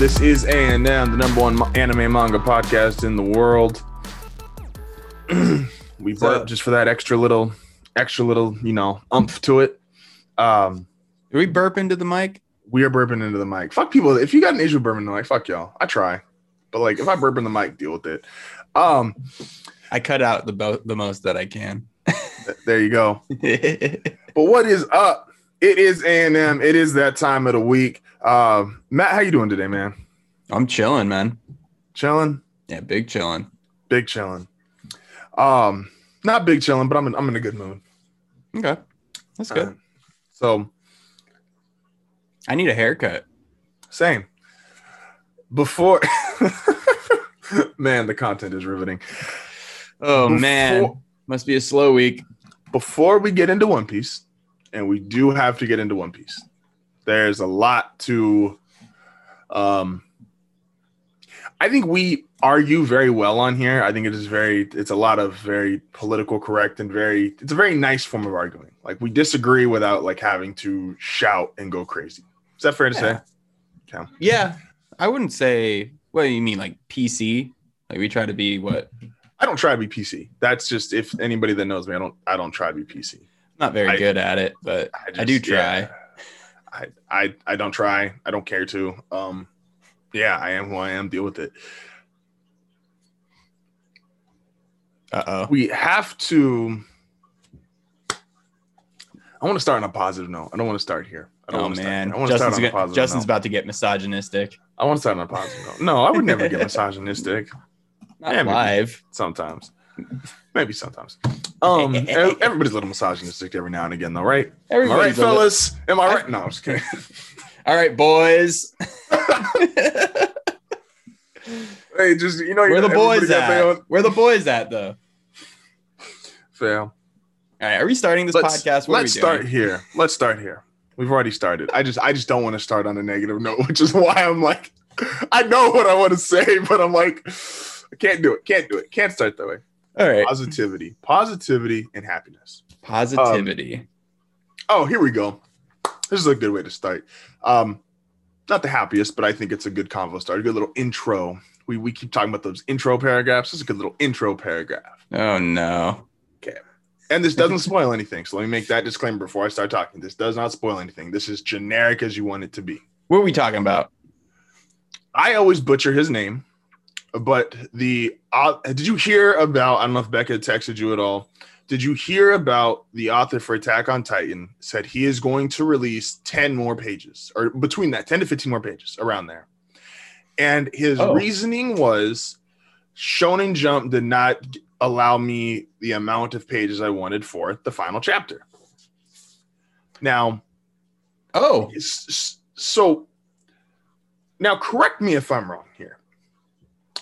This is A&M, the number one anime manga podcast in the world. we up? burp just for that extra little, extra little, you know, umph to it. Um, Do we burp into the mic? we are burping into the mic. Fuck people. If you got an issue with burping in the mic, fuck y'all. I try, but like if I burp in the mic, deal with it. Um, I cut out the bo- the most that I can. th- there you go. But what is up? It is A&M. It is that time of the week. Um, Matt, how you doing today, man? I'm chilling, man. Chilling. Yeah, big chilling. Big chilling. Um, not big chilling, but I'm in, I'm in a good mood. Okay, that's good. Uh, so I need a haircut. same. Before, man, the content is riveting. Oh man, must be a slow week. Before we get into One Piece, and we do have to get into One Piece. There's a lot to. Um, I think we argue very well on here. I think it is very. It's a lot of very political correct and very. It's a very nice form of arguing. Like we disagree without like having to shout and go crazy. Is that fair to say? Yeah. Yeah, I wouldn't say. What do you mean, like PC? Like we try to be what? I don't try to be PC. That's just if anybody that knows me, I don't. I don't try to be PC. Not very I- good at it, but I, just- do try. yeah. I, I I don't try. I don't care to. Um, yeah, I am who I am. Deal with it. Uh oh. We have to. I want to start on a positive note. I don't want to start here. I don't Oh want to man, Start. I want to start on a gonna, positive Justin's note. about to get misogynistic. I want to start on a positive note. No, I would never get misogynistic. Not Yeah, live. Sometimes, maybe sometimes. Um, everybody's a little misogynistic every now and again, though, right? Am I right, Everybody's fellas? Am I right? No, I'm just kidding. All right, boys. hey, just you know, Where the boys at? own- Where the boys at though? Fail. All right, are we starting this let's, podcast? What let's start here. Let's start here. We've already started. I just I just don't want to start on a negative note, which is why I'm like, I know what I want to say, but I'm like, I can't do it. Can't do it. Can't start that way. All right, Positivity, positivity, and happiness. positivity. Oh, here we go. This is a good way to start. Um, not the happiest, but I think it's a good convo start. A good little intro. We we keep talking about those intro paragraphs. This is a good little intro paragraph. oh no. Okay. And this doesn't spoil anything. So let me make that disclaimer before I start talking. This does not spoil anything. This is generic as you want it to be. What are we talking about? I always butcher his name, but the uh, did you hear about? I don't know if Becca texted you at all. Did you hear about the author for Attack on Titan said he is going to release 10 more pages or between that 10 to 15 more pages around there. And his Oh. reasoning was Shonen Jump did not allow me the amount of pages I wanted for the final chapter. Now, Oh, so now correct me if I'm wrong here.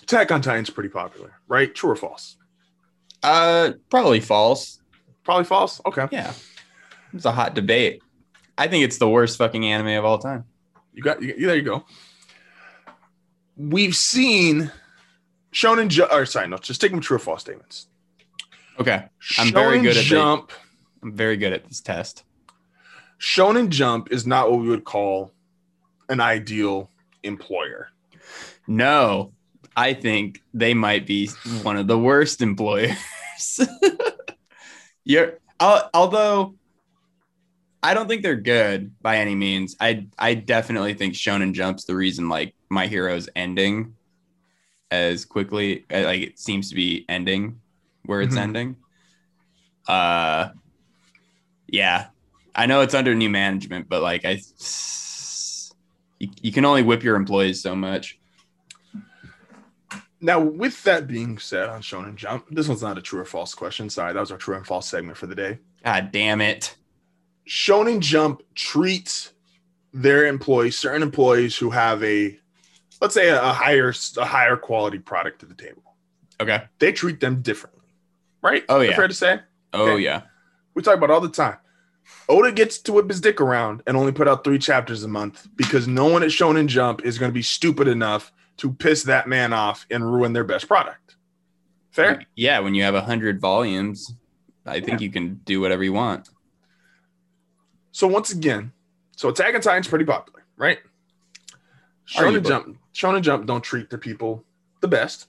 Attack on Titan's pretty popular, right? True or false? uh, probably false. Probably false. Okay. Yeah, it's a hot debate. I think it's the worst fucking anime of all time. You got you, there you go. We've seen Shonen Jump or sorry, no, just take them true or false statements. Okay, I'm very good at the- Jump. I'm very good at this test. Shonen Jump is not what we would call an ideal employer. No, I think they might be one of the worst employers. You're, al- although I don't think they're good by any means. I I definitely think Shonen Jump's the reason like My Hero's ending as quickly uh, like it seems to be ending where it's Mhm. ending. Uh, yeah, I know it's under new management, but like I, you, you can only whip your employees so much. Now, with that being said, on Shonen Jump, this one's not a true or false question. Sorry, that was our true and false segment for the day. God damn it. Shonen Jump treats their employees, certain employees who have a, let's say, a, higher a higher quality product to the table. Okay. They treat them differently, right? Oh, yeah. fair to say. Oh Okay. yeah. We talk about it all the time. Oda gets to whip his dick around and only put out three chapters a month because no one at Shonen Jump is going to be stupid enough to piss that man off and ruin their best product. Fair. Yeah, when you have a hundred volumes, I think you can do whatever you want. So once again, so Attack on Titan's pretty popular, right? Shonen. Jump, Shonen Jump don't treat their people the best,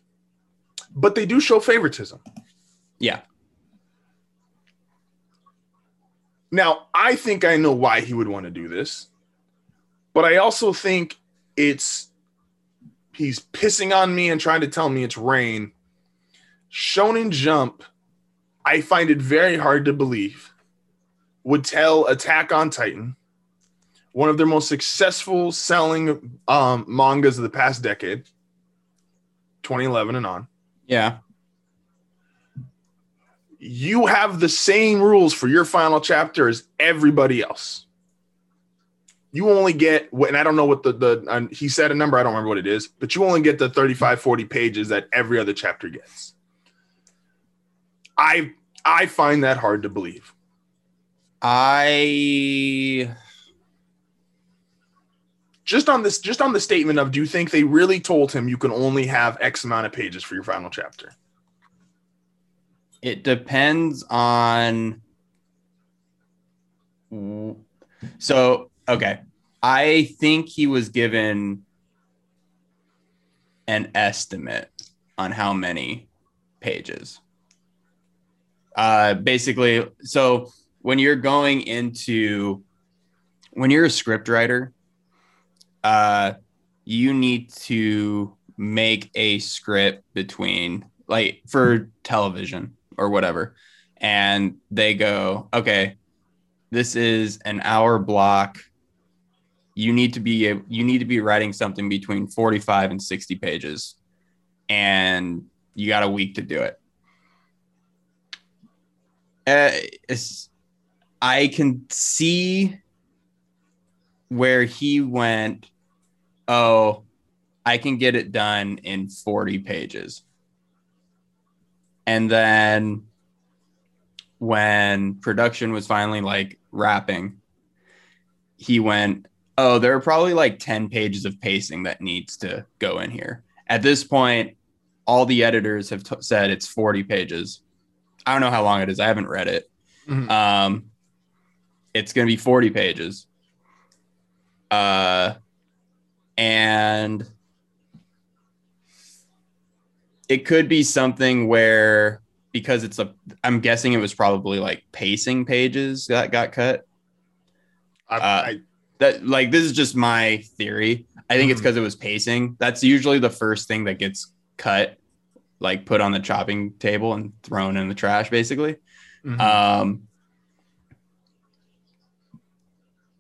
but they do show favoritism. Yeah. Now, I think I know why he would want to do this, but I also think it's he's pissing on me and trying to tell me it's rain. Shonen Jump, I find it very hard to believe, would tell Attack on Titan, one of their most successful selling um, mangas of the past decade, 2011 and on. Yeah. you have the same rules for your final chapter as everybody else. You only get, and I don't know what the, the uh, he said a number, I don't remember what it is, but you only get the 35, 40 pages that every other chapter gets. I I find that hard to believe. I Just on this, just on the statement of, do you think they really told him you can only have X amount of pages for your final chapter? it depends on so okay. I think he was given an estimate on how many pages. Uh basically so when you're going into when you're a script writer uh you need to make a script between like for television or whatever. And they go okay this is an hour block you need to be you need to be writing something between 45 and 60 pages and you got a week to do it. Uh, i can see where he went oh i can get it done in 40 pages. And then when production was finally like wrapping, he went, Oh, there are probably like 10 pages of pacing that needs to go in here. At this point, all the editors have t- said it's 40 pages. I don't know how long it is. I haven't read it. Mhm. Um, it's going to be 40 pages. Uh, and it could be something where because it's a i'm guessing it was probably like pacing pages that got cut I, Uh, I, that like this is just my theory i think it's Mhm. because it was pacing that's usually the first thing that gets cut like put on the chopping table and thrown in the trash basically mhm. um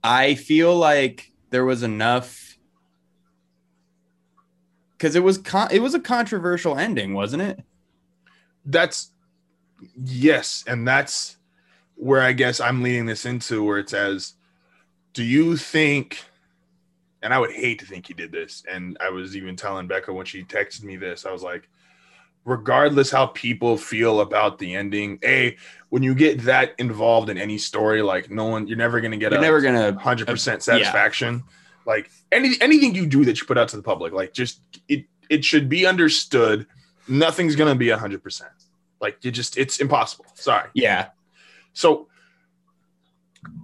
i feel like there was enough because it was con- it was a controversial ending wasn't it that's yes and that's where i guess i'm leading this into where it says do you think and i would hate to think he did this and i was even telling becca when she texted me this i was like regardless how people feel about the ending a when you get that involved in any story like no one you're never going to get you're a never gonna 100% satisfaction. Like any anything you do that you put out to the public like just it it should be understood nothing's going to be 100% like you just it's impossible. Sorry. Yeah. So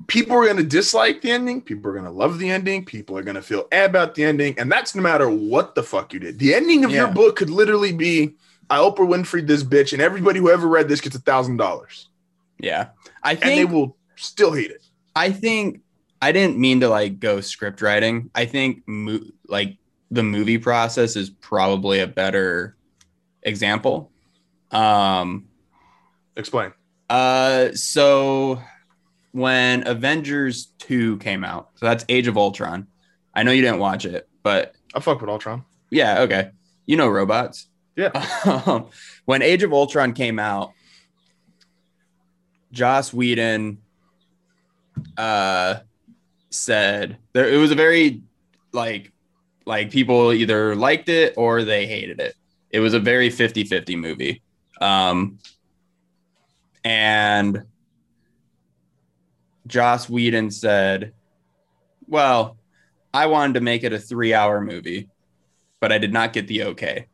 people are going to dislike the ending people are going to love the ending people are going to feel bad about the ending and that's no matter what the fuck you did. The ending of your book could literally be i oprah winfrey this bitch and everybody who ever read this gets a thousand dollars. Yeah. I and they will still hate it. I think I didn't mean to like go script writing. I think mo- like the movie process is probably a better example. Um explain. uh so when Avengers 2 came out, so that's Age of Ultron. I know you didn't watch it, but i fuck with ultron yeah, okay. You know robots. Yeah. Um, when Age of Ultron came out, Joss Whedon uh said there it was a very like like people either liked it or they hated it. It was a very 50-50 movie. Um and Joss Whedon said, Well, I wanted to make it a three hour movie, but I did not get the okay.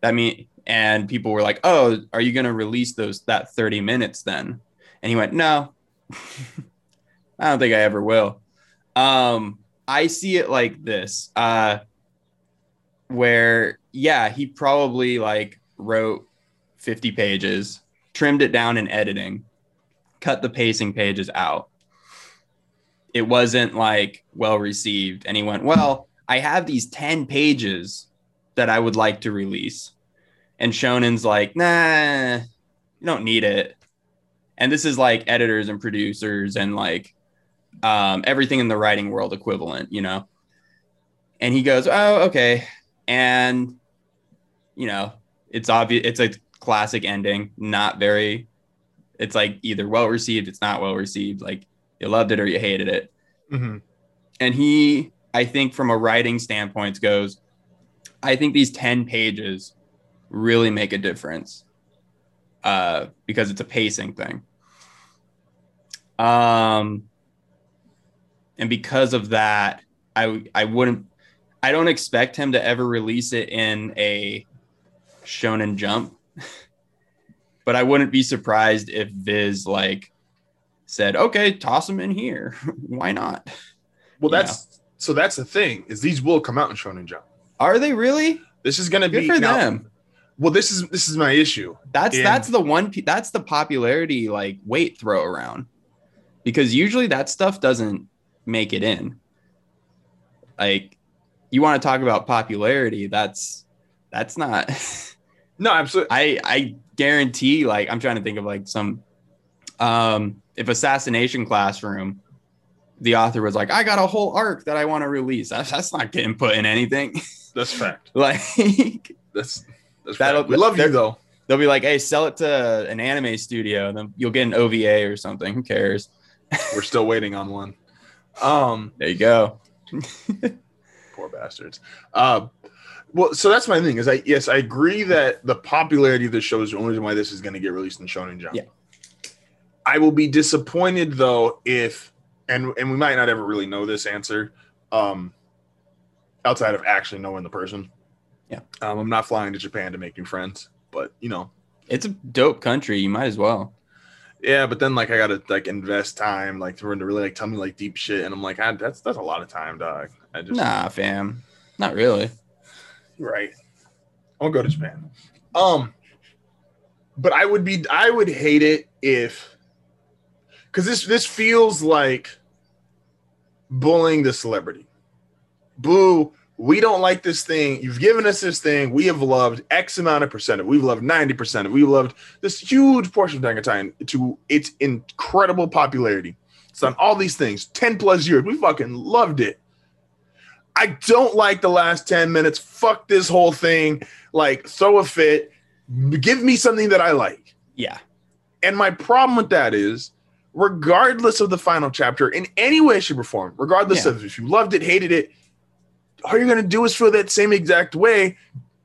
That mean, and people were like, "Oh, are you going to release those that 30 minutes then?" And he went, "No, I don't think I ever will." Um, I see it like this. Uh where yeah, he probably like wrote 50 pages, trimmed it down in editing, cut the pacing pages out. It wasn't like well received. And he went, Well, I have these 10 pages that I would like to release. And Shonen's like, Nah, you don't need it. And this is like editors and producers and like um, everything in the writing world equivalent, you know? And he goes, Oh, okay. And, you know, it's obvious, it's a classic ending, not very, it's like either well received, it's not well received. Like you loved it or you hated it. Mhm. And he, I think, from a writing standpoint, goes, I think these 10 pages really make a difference uh, because it's a pacing thing. Um, and because of that, I I wouldn't I don't expect him to ever release it in a Shonen Jump, but I wouldn't be surprised if Viz like said, "Okay, toss him in here. Why not?" Well, that's so that's the thing is these will come out in Shonen Jump. Are they really This is gonna good be for now- them? Well, this is this is my issue. That's And- that's the one. That's the popularity like weight throw around, because usually that stuff doesn't make it in. Like, you want to talk about popularity? That's that's not. No, absolutely. I I guarantee. Like, I'm trying to think of like some. Um, if assassination classroom, the author was like, "I got a whole arc that I want to release." That's, that's not getting put in anything. That's fact. like, That's that's That'll- fact. We love you though. they'll be like, "Hey, sell it to an anime studio, and then you'll get an OVA or something. Who cares?" We're still waiting on one. Um, There you go. poor bastards. Uh, well, so that's my thing. Is I yes, I agree that the popularity of the show is the only reason why this is going to get released in Shonen Jump. Yeah. I will be disappointed though if, and and we might not ever really know this answer, um, outside of actually knowing the person. Yeah. Um, I'm not flying to Japan to make new friends, but you know, It's a dope country. You might as well. yeah. But then like I gotta like invest time, like to really like tell me like deep shit, and I'm like, ah, that's that's a lot of time, dog. I just Nah, fam. Not really. Right. I'll go to Japan. Um, but I would be I would hate it if because this this feels like bullying the celebrity. Boo, we don't like this thing. You've given us this thing. We have loved X amount of percent of. We've loved 90% of. We've loved this huge portion of Dangatai to its incredible popularity. It's done all these things, 10 plus years. We fucking loved it. I don't like the last 10 minutes. Fuck this whole thing. Like, throw a fit. Give me something that I like. Yeah. And my problem with that is, regardless of the final chapter, in any way, shape, or form, regardless Yeah. of if you loved it, hated it, all you're gonna do is feel that same exact way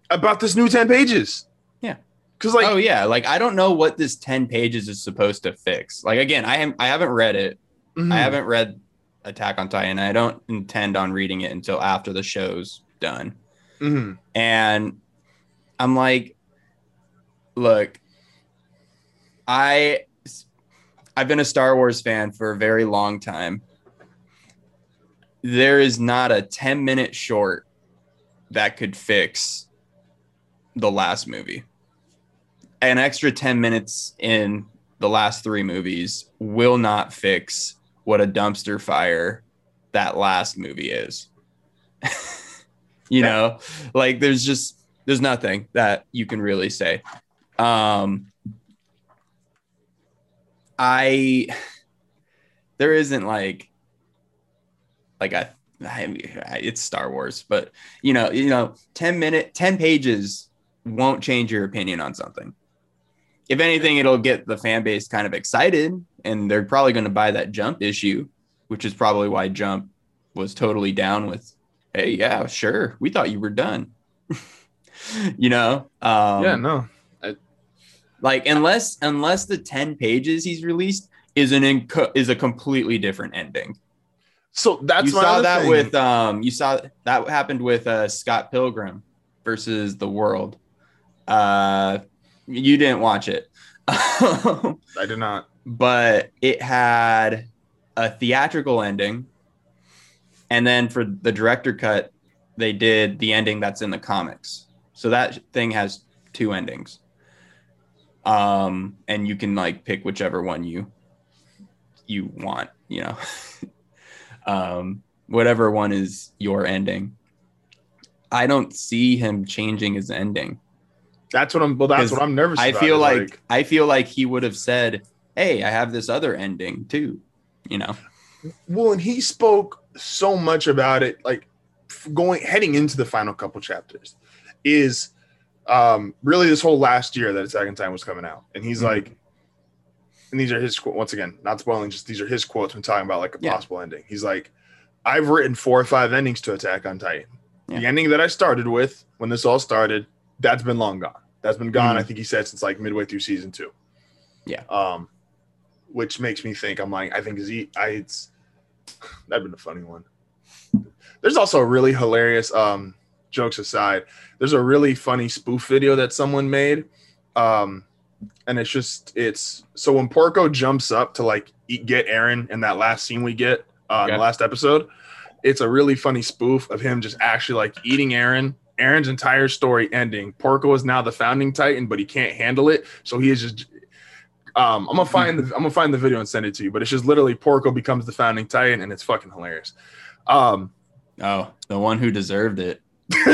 about this new 10 pages. Yeah. Because like oh yeah. Like I don't know what this 10 pages is supposed to fix. Like again, I am I haven't read it. mhm, I haven't read Attack on Titan. I don't intend on reading it until after the show's done. mhm. And I'm like, look, I I've been a Star Wars fan for a very long time. There is not a 10 minute short that could fix the last movie. An extra 10 minutes in the last three movies will not fix what a dumpster fire that last movie is. you Yeah. know, like there's just there's nothing that you can really say. Um I there isn't like like I it's Star Wars, but you know, you know, 10 minute 10 pages won't change your opinion on something. If anything, it'll get the fan base kind of excited and they're probably going to buy that jump issue, which is probably why Jump was totally down with, hey, yeah, sure. We thought you were done. you know? Um, yeah, no. like unless unless the 10 pages he's released is an inco- is a completely different ending. So that's you my saw that thing. with um you saw that happened with uh Scott Pilgrim versus the world. Uh you didn't watch it. I did not. but it had a theatrical ending And then for the director cut, they did the ending that's in the comics. So that thing has two endings. Um, and you can like pick whichever one you you want, you know. um, whatever one is your ending. I don't see him changing his ending. That's what I'm. Well, that's what I'm nervous. I about, feel is, like, I feel like he would have said, "Hey, I have this other ending too." You know. well, and he spoke so much about it, like going heading into the final couple chapters, is um really this whole last year that Attack on Titan was coming out, and he's Mhm. like, and these are his quotes once again, not spoiling, just these are his quotes when talking about like a Yeah. possible ending. He's like, I've written four or five endings to Attack on Titan. The ending that I started with when this all started, that's been long gone. That's been gone. Mhm. I think he said since like midway through season two. Yeah. Um, which makes me think I'm like I think is he I it's that'd been a funny one. There's also a really hilarious um jokes aside. There's a really funny spoof video that someone made. Um and it's just it's so when Porco jumps up to like eat, get Eren in that last scene we get uh, in the last episode, it's a really funny spoof of him just actually like eating Eren. Eren's entire story ending. Porco is now the founding titan, but he can't handle it, so he is just. Um, I'm gonna find the I'm gonna find the video and send it to you, but it's just literally Porco becomes the founding titan, and it's fucking hilarious. Um, Oh, the one who deserved it.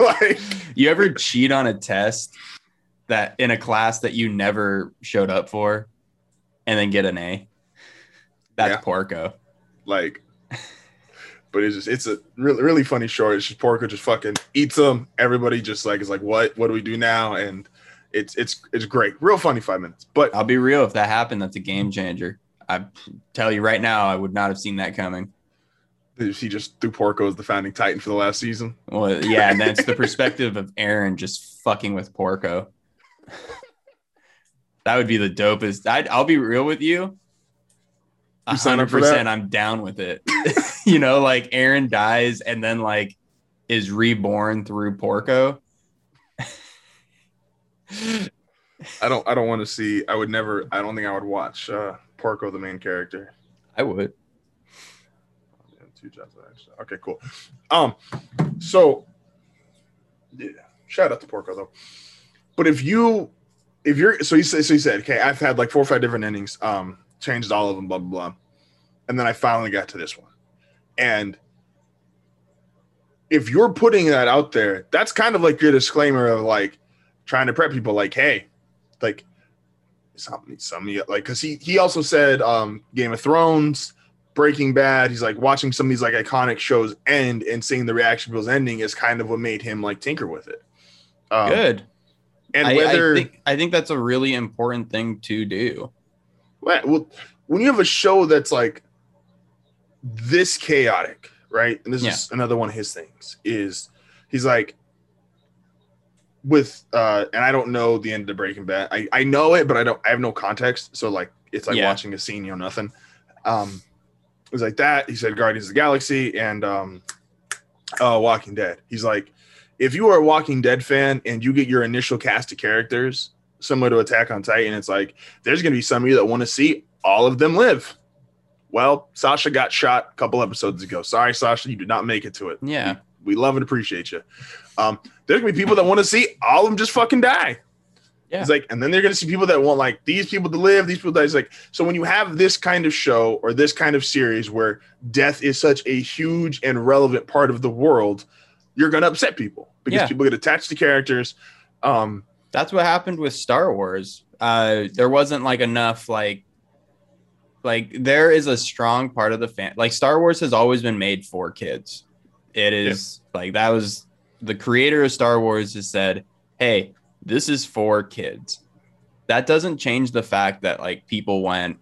like You ever cheat on a test that in a class that you never showed up for, and then get an A? That's Yeah. Porco. like but it's just it's a really really funny short it's just porco just fucking eats them everybody just like is like what what do we do now and it's it's it's great real funny five minutes but I'll be real. If that happened, that's a game changer. I tell you right now, I would not have seen that coming. he just threw porco as the founding titan for the last season Well, yeah, and that's the perspective of Eren just fucking with Porco. That would be the dopest. I'd, I'll be real with you. You sign up for that? percent, I'm down with it. you know, like Eren dies and then like is reborn through Porco. i don't i don't want to see i would never i don't think i would watch uh porco the main character I would. Two jobs actually. Okay, cool. Um, so yeah, shout out to Porco though. But if you, if you're, so he said, so he said, okay, I've had like four or five different endings, um, changed all of them, blah blah blah, and then I finally got to this one, and if you're putting that out there, that's kind of like your disclaimer of like trying to prep people, like, hey, like something, some like because he he also said um Game of Thrones, Breaking Bad. He's like watching some of these like iconic shows end and seeing the reaction those ending is kind of what made him like tinker with it. Um, Good. And I, whether I think I think that's a really important thing to do. Well, when you have a show that's like this chaotic, right? And this is another one of his things is he's like with uh and I don't know the end of Breaking Bad. I, I know it, but I don't I have no context. So like it's like Yeah. watching a scene, you know, nothing. Um it was like that. He said Guardians of the Galaxy and um uh Walking Dead. He's like, if you are a Walking Dead fan and you get your initial cast of characters similar to Attack on Titan, it's like there's gonna be some of you that want to see all of them live. Well, Sasha got shot a couple episodes ago. Sorry, Sasha, you did not make it to it. Yeah. We love and appreciate you. Um, there's gonna be people that want to see all of them just fucking die. Yeah. It's like, and then they're gonna see people that want like these people to live, these people that is like. So when you have this kind of show or this kind of series where death is such a huge and relevant part of the world, you're gonna upset people because Yeah. people get attached to characters. Um, That's what happened with Star Wars. Uh, there wasn't like enough like like there is a strong part of the fan like Star Wars has always been made for kids. It is like that was the creator of Star Wars has said, "Hey, this is for kids." That doesn't change the fact that like people went,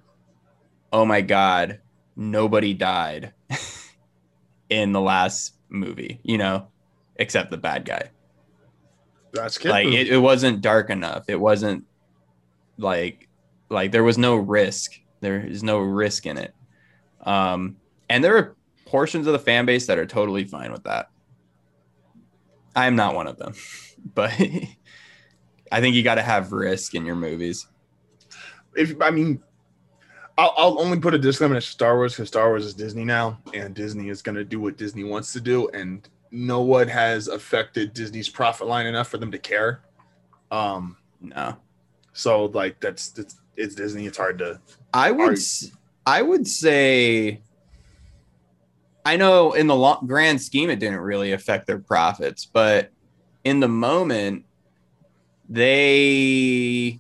"Oh my god, nobody died in the last movie," you know, except the bad guy that's kid like it, it wasn't dark enough. It wasn't like like there was no risk. There is no risk in it. Um and there are portions of the fan base that are totally fine with that. I am not one of them but i think you got to have risk in your movies. If I mean, I'll, I'll only put a disclaimer to Star Wars because Star Wars is Disney now, and Disney is going to do what Disney wants to do, and no one has affected Disney's profit line enough for them to care. Um, No. so like that's, that's it's Disney. It's hard to. I would s- I would say I know in the long, grand scheme it didn't really affect their profits, but in the moment they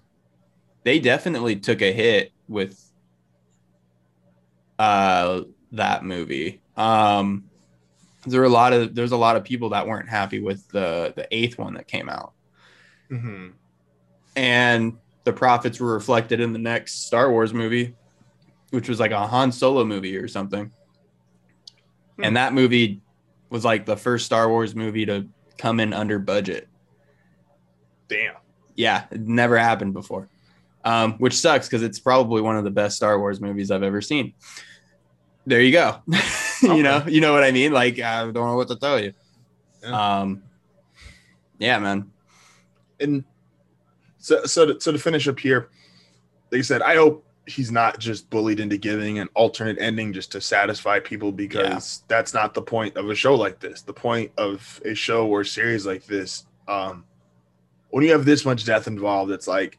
they definitely took a hit with uh that movie. Um there were a lot of there's a lot of people that weren't happy with the the eighth one that came out and the profits were reflected in the next Star Wars movie, which was like a Han Solo movie or something. Hmm. And that movie was like the first Star Wars movie to come in under budget. Damn. Yeah, it never happened before. Um, which sucks because it's probably one of the best Star Wars movies I've ever seen. There you go. Okay. you know, you know what I mean? Like I don't know what to tell you. Yeah. Um, yeah, man. and so so to, so to finish up here, like I said, I hope he's not just bullied into giving an alternate ending just to satisfy people because that's not the point of a show like this. The point of a show or series like this, um, when you have this much death involved, it's like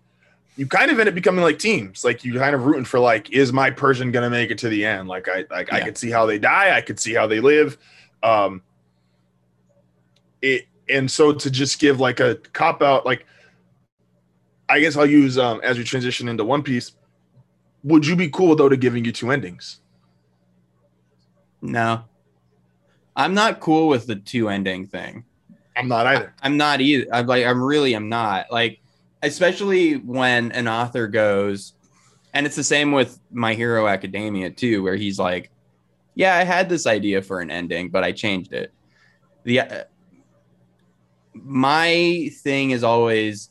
you kind of end up becoming like teams. Like you kind of rooting for like, is my person gonna make it to the end? Like I like I could see how they die, I could see how they live. Um, it and so to just give like a cop out like i guess i'll use um as we transition into one piece would you be cool though to giving you two endings No. I'm not cool with the two ending thing. i'm not either I'm not either. I'm like, I'm really, I'm not like, especially when an author goes, and it's the same with My Hero Academia too, where he's like, yeah, I had this idea for an ending, but I changed it. The uh, my thing is always,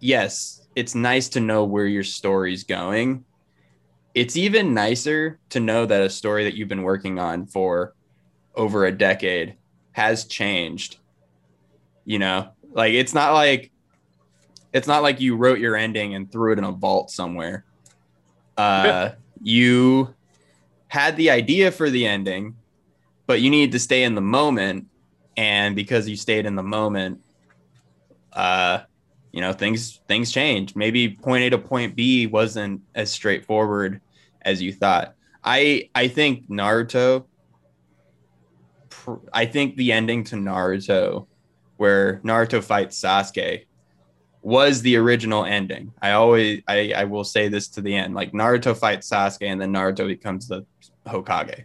yes, it's nice to know where your story's going. It's even nicer to know that a story that you've been working on for over a decade has changed you know like it's not like it's not like you wrote your ending and threw it in a vault somewhere. Uh you had the idea for the ending but you need to stay in the moment. And because you stayed in the moment uh you know things things change. Maybe point a to point b wasn't as straightforward as you thought. I i think naruto i think the ending to naruto where Naruto fights Sasuke was the original ending. I always I, I will say this to the end. Like Naruto fights Sasuke and then Naruto becomes the Hokage.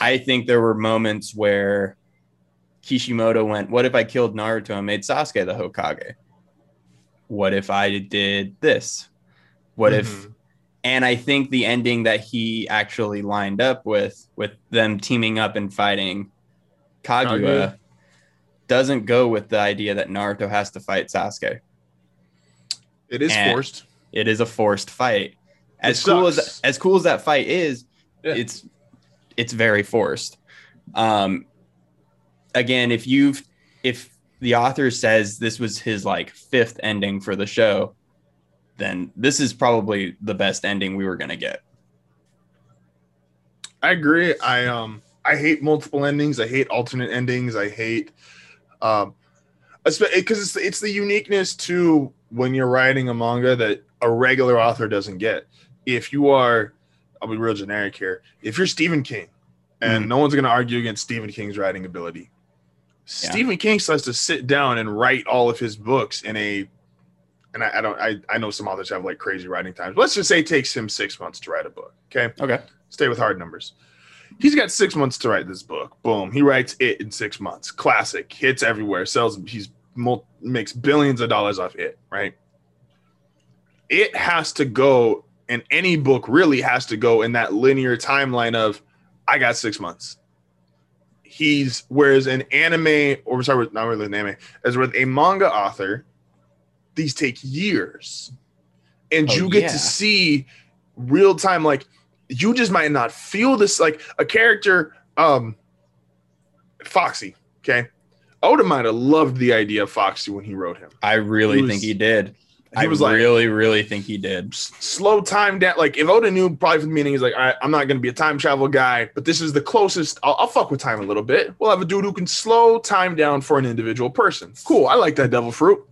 I think there were moments where Kishimoto went, What if I killed Naruto and made Sasuke the Hokage? What if I did this? What if Mhm. and I think the ending that he actually lined up with with them teaming up and fighting Kaguya Kaguya. Doesn't go with the idea that Naruto has to fight Sasuke. it is And- forced It is a forced fight. As cool as as cool as that fight is, Yeah. it's it's very forced. Um again, if you've if the author says this was his like fifth ending for the show, then this is probably the best ending we were gonna get. i agree i um i hate multiple endings i hate alternate endings i hate um because it's it's the uniqueness to when you're writing a manga that a regular author doesn't get if you are i'll be real generic here if you're stephen king and Mhm. no one's going to argue against stephen king's writing ability stephen king has to sit down and write all of his books in a and I, I don't I, I know some authors have like crazy writing times let's just say it takes him six months to write a book okay Okay. stay with hard numbers. He's got six months to write this book. Boom, he writes it in six months. Classic, hits everywhere, sells. He's mul- makes billions of dollars off it. Right. It has to go, and any book really has to go in that linear timeline of, I got six months. He's whereas an anime, or sorry, not really an anime, as with a manga author, these take years, and Oh, you get yeah. to see real time like you just might not feel this like a character um foxy okay oda might have loved the idea of foxy when he wrote him I really He was- think he did. I was like- really, really think he did. s- slow time down. Like if Oda knew probably from the meaning, he's like, all right, I'm not gonna be a time travel guy, but this is the closest. I'll, I'll fuck with time a little bit. We'll have a dude who can slow time down for an individual person. Cool. I like that devil fruit.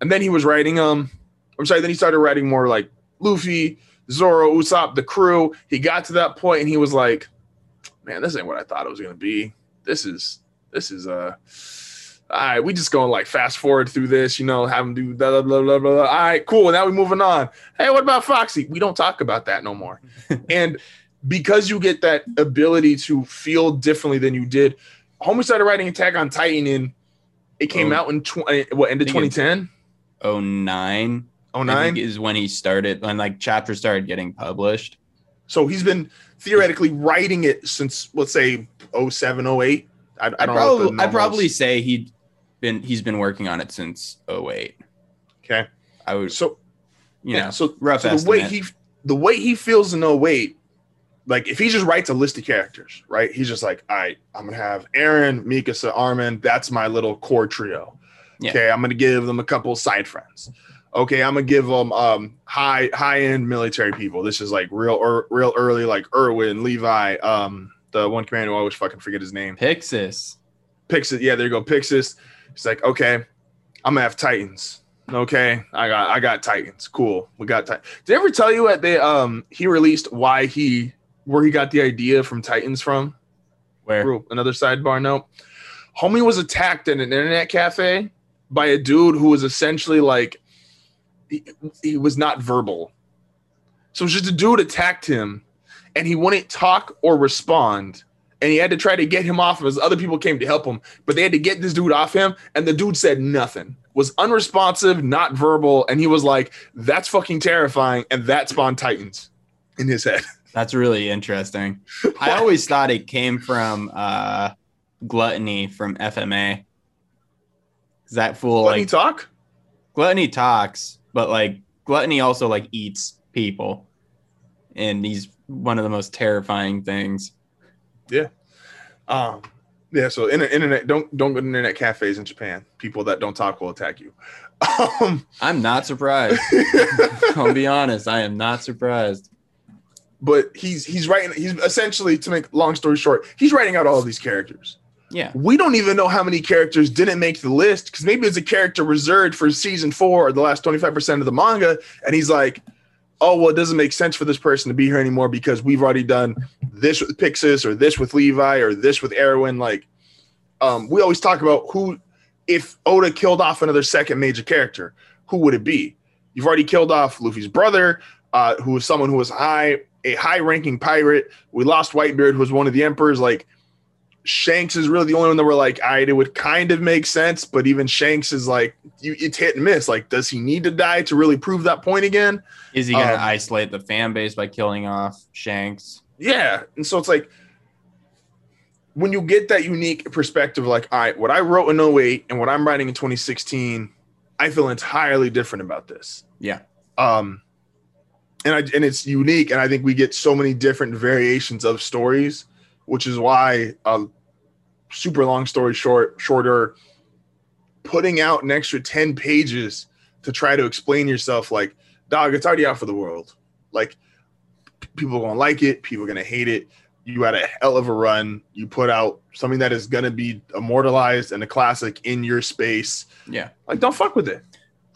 And then he was writing um, I'm sorry. Then he started writing more like Luffy, Zoro, Usopp, the crew. He got to that point and he was like, man, this ain't what I thought it was gonna be. This is this is uh all right, we just gonna like fast forward through this, you know, have him do blah blah blah blah blah. All right, cool. Now we moving on. Hey, what about Foxy? We don't talk about that no more. and because you get that ability to feel differently than you did, Homie started writing Attack on Titan and it came Oh. out in tw- what end of I think it's- 2010? Oh nine. Oh nine. is when he started when like chapters started getting published. So he's been theoretically writing it since let's say 07, 08. I, I don't what probably the I normal probably say he'd been he's been working on it since 08. okay. I would So you yeah, know so rough so the way he the way he feels in 08 like if he just writes a list of characters right he's just like all right i'm gonna have Eren mikasa armin that's my little core trio Yeah. okay i'm gonna give them a couple side friends okay i'm gonna give them um high high end military people this is like real er, real early like Erwin levi um the one commander who I always fucking forget his name Pixis. Pixis. Yeah, there you go. Pixis. It's like, okay, I'm gonna have Titans. Okay, I got I got Titans. Cool. We got Titans. Did I ever tell you at they um he released why he where he got the idea from Titans from? Where Another sidebar note. Homie was attacked in an internet cafe by a dude who was essentially like he, he was not verbal. So it was just a dude attacked him and he wouldn't talk or respond. And he had to try to get him off him as other people came to help him, but they had to get this dude off him. And the dude said nothing, was unresponsive, not verbal. And he was like, that's fucking terrifying. And that spawned Titans in his head. that's really interesting. I always thought it came from uh gluttony from FMA. Is that fool me like talk. gluttony talks, but like gluttony also like eats people. And he's one of the most terrifying things. Yeah. Um, yeah, so inter- internet don't don't go to internet cafes in Japan. People that don't talk will attack you. Um, I'm not surprised. I'll be honest, I am not surprised. but he's he's writing. He's essentially to make long story short, he's writing out all of these characters. Yeah. We don't even know how many characters didn't make the list because maybe it's a character reserved for season four or the last twenty five percent of the manga, and he's like, "Oh well, it doesn't make sense for this person to be here anymore because we've already done this with Pixis or this with Levi or this with Erwin." Like, um, we always talk about who, if Oda killed off another second major character, who would it be? You've already killed off Luffy's brother, uh, who was someone who was high, a high ranking pirate. We lost Whitebeard, who was one of the emperors. Like, Shanks is really the only one that we're like, all right, it would kind of make sense, but even Shanks is like, you, it's hit and miss. Like, does he need to die to really prove that point again? Is he gonna Um, isolate the fan base by killing off Shanks? Yeah. And so it's like, when you get that unique perspective, like, all right, what I wrote in 08 and what I'm writing in 2016, I feel entirely different about this. Yeah. Um, and I and it's unique, and I think we get so many different variations of stories, which is why a super long story short, shorter, putting out an extra 10 pages to try to explain yourself, like, dog, it's already out for the world. Like, people are gonna like it, people are gonna hate it. You had a hell of a run. You put out something that is gonna be immortalized and a classic in your space. Yeah. Like, don't fuck with it.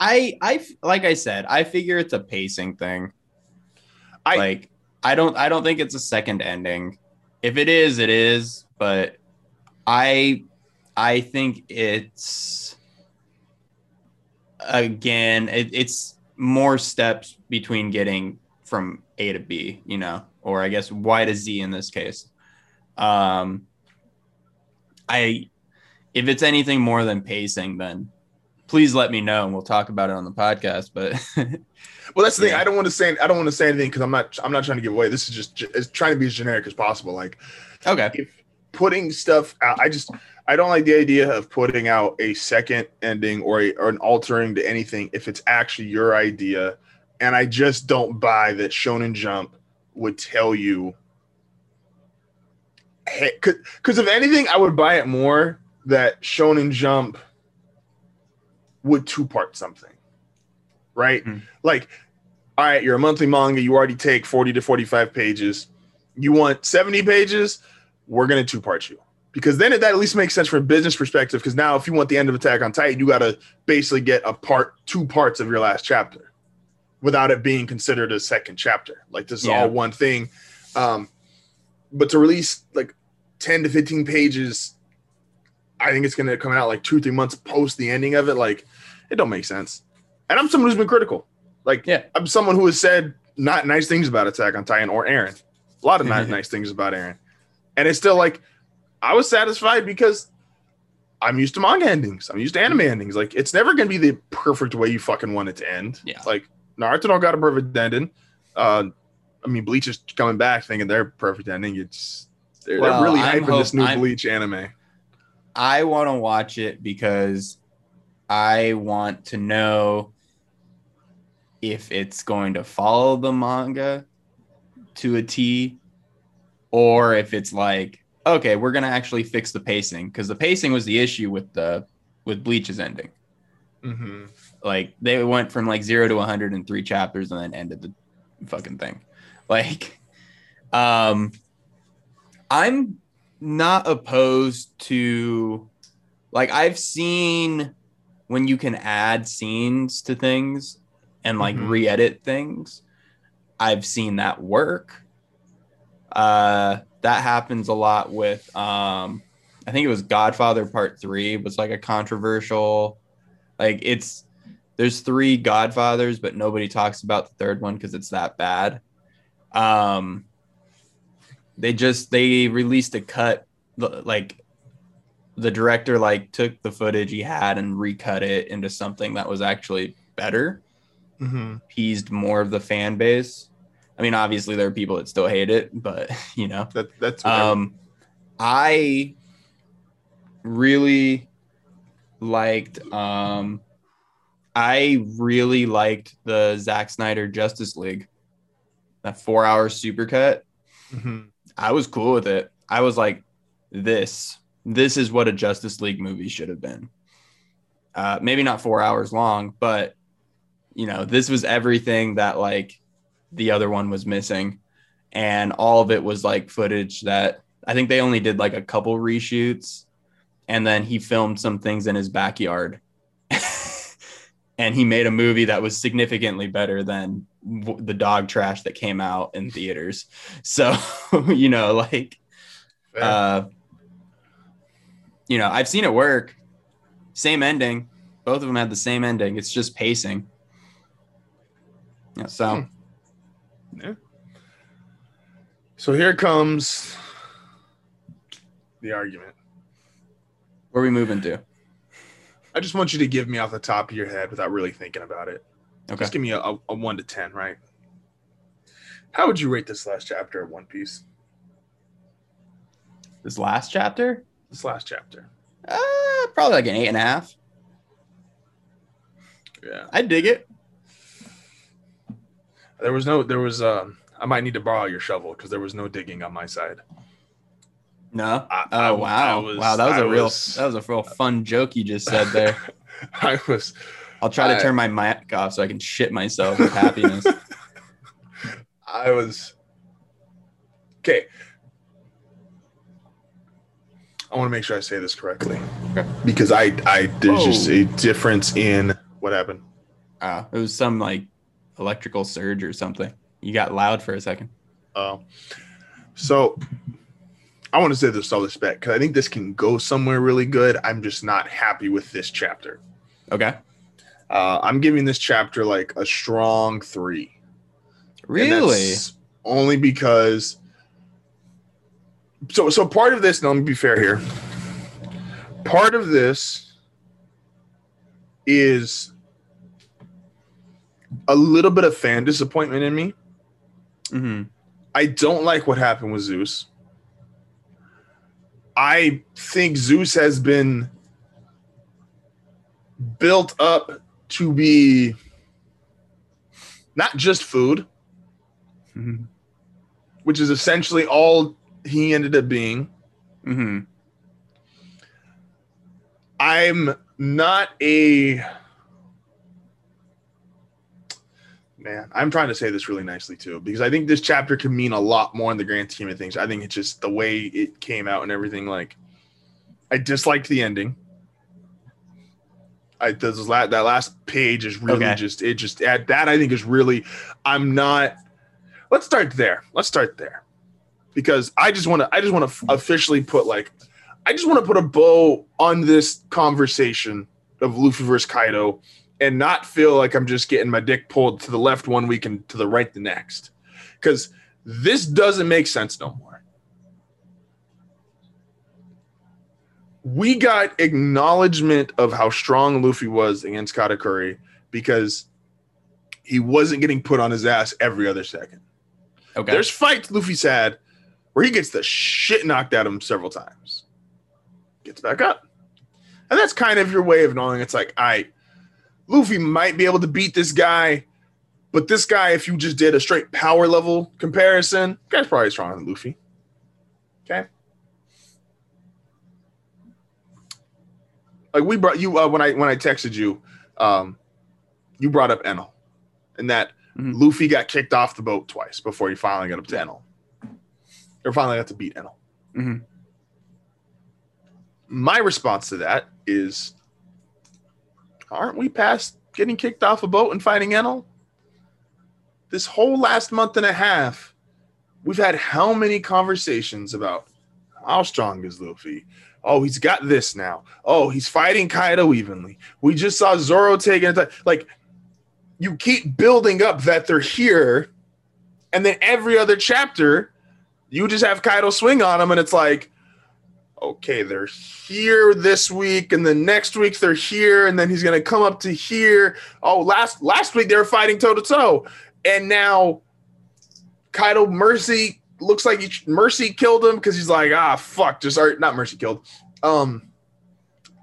I I like I said, I figure it's a pacing thing. I- like I don't I don't think it's a second ending. If it is, it is, but I I think it's again it, it's more steps between getting from A to B, you know, or I guess Y to Z in this case. Um I if it's anything more than pacing, then please let me know and we'll talk about it on the podcast. But Well, that's the thing. Yeah. I don't want to say. I don't want to say anything because I'm not. I'm not trying to give away. This is just. It's trying to be as generic as possible. Like okay, if putting stuff out. I just. I don't like the idea of putting out a second ending or a, or an altering to anything if it's actually your idea, and I just don't buy that Shonen Jump would tell you. Hey, because if anything, I would buy it more that Shonen Jump would two part something. right? Mhm. Like, all right, you're a monthly manga, you already take 40 to 45 pages. You want 70 pages? We're gonna two part you. Because then that at least makes sense from a business perspective. Because now if you want the end of Attack on Titan, you gotta basically get a part two parts of your last chapter without it being considered a second chapter. Like this is Yeah. all one thing. Um, but to release like 10 to 15 pages, I think it's gonna come out like two, three months post the ending of it. Like it don't make sense. And I'm someone who's been critical. Like Yeah. I'm someone who has said not nice things about Attack on Titan or Eren. A lot of not nice things about Eren. And it's still like I was satisfied because I'm used to manga endings. I'm used to anime endings. Like it's never gonna be the perfect way you fucking want it to end. Yeah. Like Naruto don't got a perfect ending. Uh I mean Bleach is coming back thinking they're perfect ending. It's they're, Well, they're really I'm hyping this new I'm- Bleach anime. I want to watch it because I want to know if it's going to follow the manga to a T or if it's like okay, we're going to actually fix the pacing because the pacing was the issue with the with Bleach's ending. Mm-hmm. Like they went from like 0 to 100 in 3 chapters and then ended the fucking thing. Like um I'm not opposed to like I've seen when you can add scenes to things and like Mhm. re-edit things. I've seen that work. Uh that happens a lot with um I think it was Godfather Part 3 was like a controversial like it's there's three Godfathers but nobody talks about the third one cuz it's that bad. Um they just they released a cut like the director like took the footage he had and recut it into something that was actually better Mm-hmm. appeased more of the fan base i mean obviously there are people that still hate it but you know That that's um i really liked um i really liked the Zack snyder justice league that four hour supercut Mhm. I was cool with it. I was like, this, this is what a Justice League movie should have been. Uh, maybe not four hours long, but you know, this was everything that like the other one was missing. And all of it was like footage that I think they only did like a couple reshoots. And then he filmed some things in his backyard. and he made a movie that was significantly better than w- the dog trash that came out in theaters. So, you know, like, uh, you know, I've seen it work. Same ending. Both of them had the same ending. It's just pacing. Yeah, so Hmm. so here comes the argument. where are we moving to? I just want you to give me off the top of your head without really thinking about it. Okay. Just give me a, a, a one to ten, right? How would you rate this last chapter of One Piece? This last chapter? This last chapter. Uh, probably like an eight and a half. Yeah. I dig it. There was no there was um I might need to borrow your shovel because there was no digging on my side. No. I, Oh I- wow! I was- wow, that was a real was- that was a real fun joke you just said there. I was I'll try to turn my mic off so I can shit myself with happiness. I was okay. I want to make sure I say this correctly Okay. because I, I there's just a difference in what happened. Uh, it was some like electrical surge or something. You got loud for a second. Uh, so I want to say this with all respect because I think this can go somewhere really good. I'm just not happy with this chapter. Okay. Uh, I'm giving this chapter like a strong three. Really? Only because. So, so part of this. Now, let me be fair here. Part of this is a little bit of fan disappointment in me. hmm I don't like what happened with Zeus. I think Zeus has been built up to be not just food, hmm which is essentially all he ended up being. Mm-hmm. I'm not a man, I'm trying to say this really nicely too, because I think this chapter can mean a lot more in the grand scheme of things. I think it's just the way it came out and everything. Like, I disliked the ending. I this la- that last page is really Okay. just it just at that I think is really I'm not. Let's start there. Let's start there, because I just want to I just want to officially put like I just want to put a bow on this conversation of Luffy versus Kaido and not feel like I'm just getting my dick pulled to the left one week and to the right the next. Because this doesn't make sense no more. We got acknowledgement of how strong Luffy was against Katakuri because he wasn't getting put on his ass every other second. Okay. There's fights Luffy's had where he gets the shit knocked out of him several times, gets back up. And that's kind of your way of knowing it's like, I Luffy might be able to beat this guy, but this guy, if you just did a straight power level comparison, guy's probably stronger than Luffy. Okay. Like we brought you uh, when I when I texted you, um, you brought up Enel, and that Mhm. Luffy got kicked off the boat twice before he finally got up to Enel, or finally got to beat Enel. Mhm. My response to that is, aren't we past getting kicked off a boat and fighting Enel? This whole last month and a half, we've had how many conversations about how strong is Luffy? Oh, he's got this now. Oh, he's fighting Kaido evenly. We just saw Zoro taking it. Like, you keep building up that they're here, and then every other chapter, you just have Kaido swing on them, and it's like, okay, they're here this week, and then next week they're here, and then he's gonna come up to here. Oh, last last week they were fighting toe to toe, and now Kaido Mercy looks like he, Mercy killed him because he's like, ah, fuck, just or not Mercy killed. Um,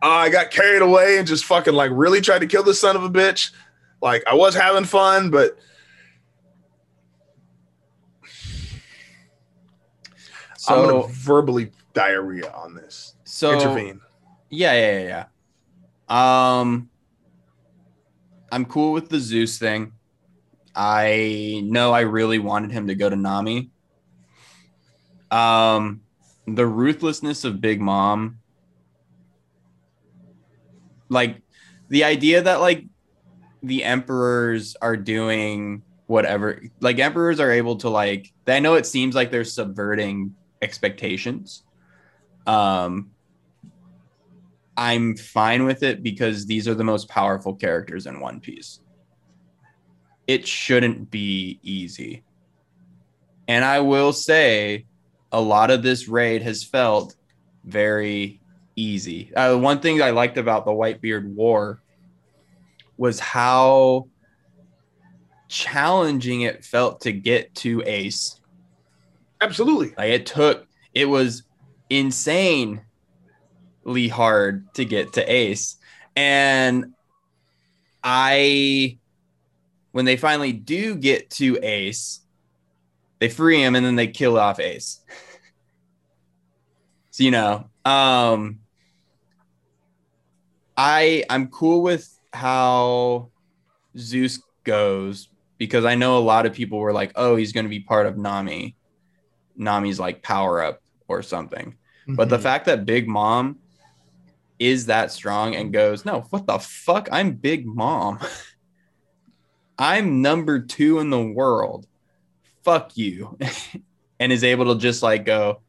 I got carried away and just fucking like really tried to kill this son of a bitch. Like I was having fun, but I'm gonna verbally diarrhea on this. so Intervene. Yeah, yeah, yeah, yeah. Um, I'm cool with the Zeus thing. I know I really wanted him to go to Nami. Um, the ruthlessness of Big Mom, like the idea that like the emperors are doing whatever, like emperors are able to like. I know it seems like they're subverting expectations. Um, I'm fine with it because these are the most powerful characters in One Piece. It shouldn't be easy. And I will say, a lot of this raid has felt very easy. Uh, one thing I liked about the Whitebeard War was how challenging it felt to get to Ace. Absolutely. Like it took, it was insanely hard to get to Ace. And I, when they finally do get to Ace, they free him and then they kill off Ace. so, you know, um, I I'm cool with how Zeus goes because I know a lot of people were like, "Oh, he's going to be part of Nami." Nami's like power up or something. But the Mhm. fact that Big Mom is that strong and goes, no, what the fuck? I'm Big Mom. I'm number two in the world. Fuck you. and is able to just like go,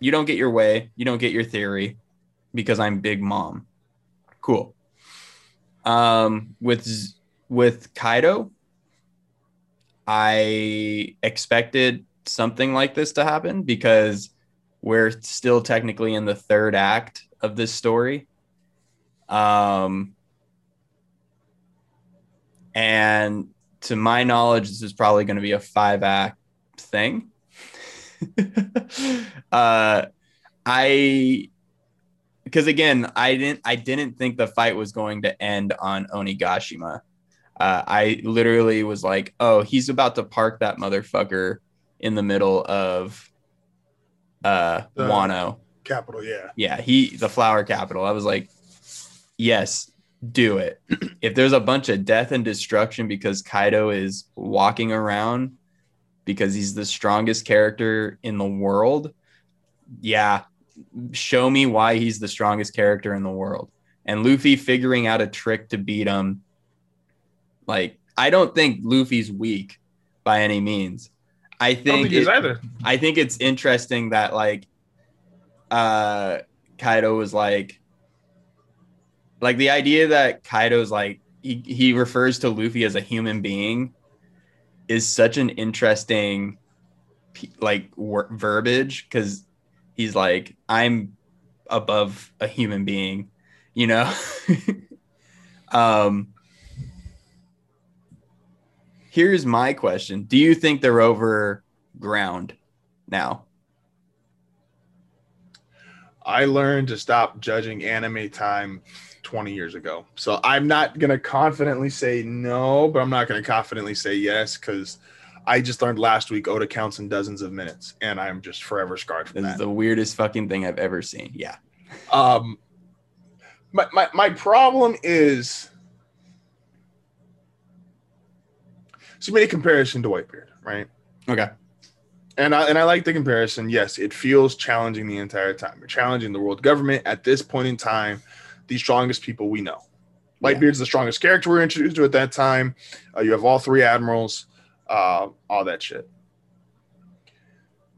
you don't get your way. You don't get your theory because I'm Big Mom. Cool. Um, with with Kaido, I expected something like this to happen because we're still technically in the third act of this story. Um, and to my knowledge, this is probably going to be a five act thing. uh, I, because again, I didn't, I didn't think the fight was going to end on Onigashima. Uh, I literally was like, oh, he's about to park that motherfucker in the middle of uh The- Wano. Capital, yeah. Yeah, he the flower capital. I was like, yes, do it. if there's a bunch of death and destruction because Kaido is walking around because he's the strongest character in the world, yeah, show me why he's the strongest character in the world. And Luffy figuring out a trick to beat him. Like, I don't think Luffy's weak by any means. I think, I think it. I think it's interesting that like uh Kaido was like like the idea that Kaido's like he, he refers to Luffy as a human being is such an interesting like wor- verbiage because he's like I'm above a human being, you know. um here's my question. Do you think they're over ground now? I learned to stop judging anime time 20 years ago. So i'm not going to confidently say no but i'm not going to confidently say yes because i just learned last week oda counts in dozens of minutes and i'm just forever scarred from this that. is the weirdest fucking thing i've ever seen. Yeah. Um my, my, my problem is So you made a comparison to Whitebeard, right? Okay. And I and I like the comparison. Yes, it feels challenging the entire time. You're challenging the world government at this point in time, the strongest people we know. Whitebeard's yeah. the strongest character we're introduced to at that time. Uh, you have all three admirals, uh, all that shit.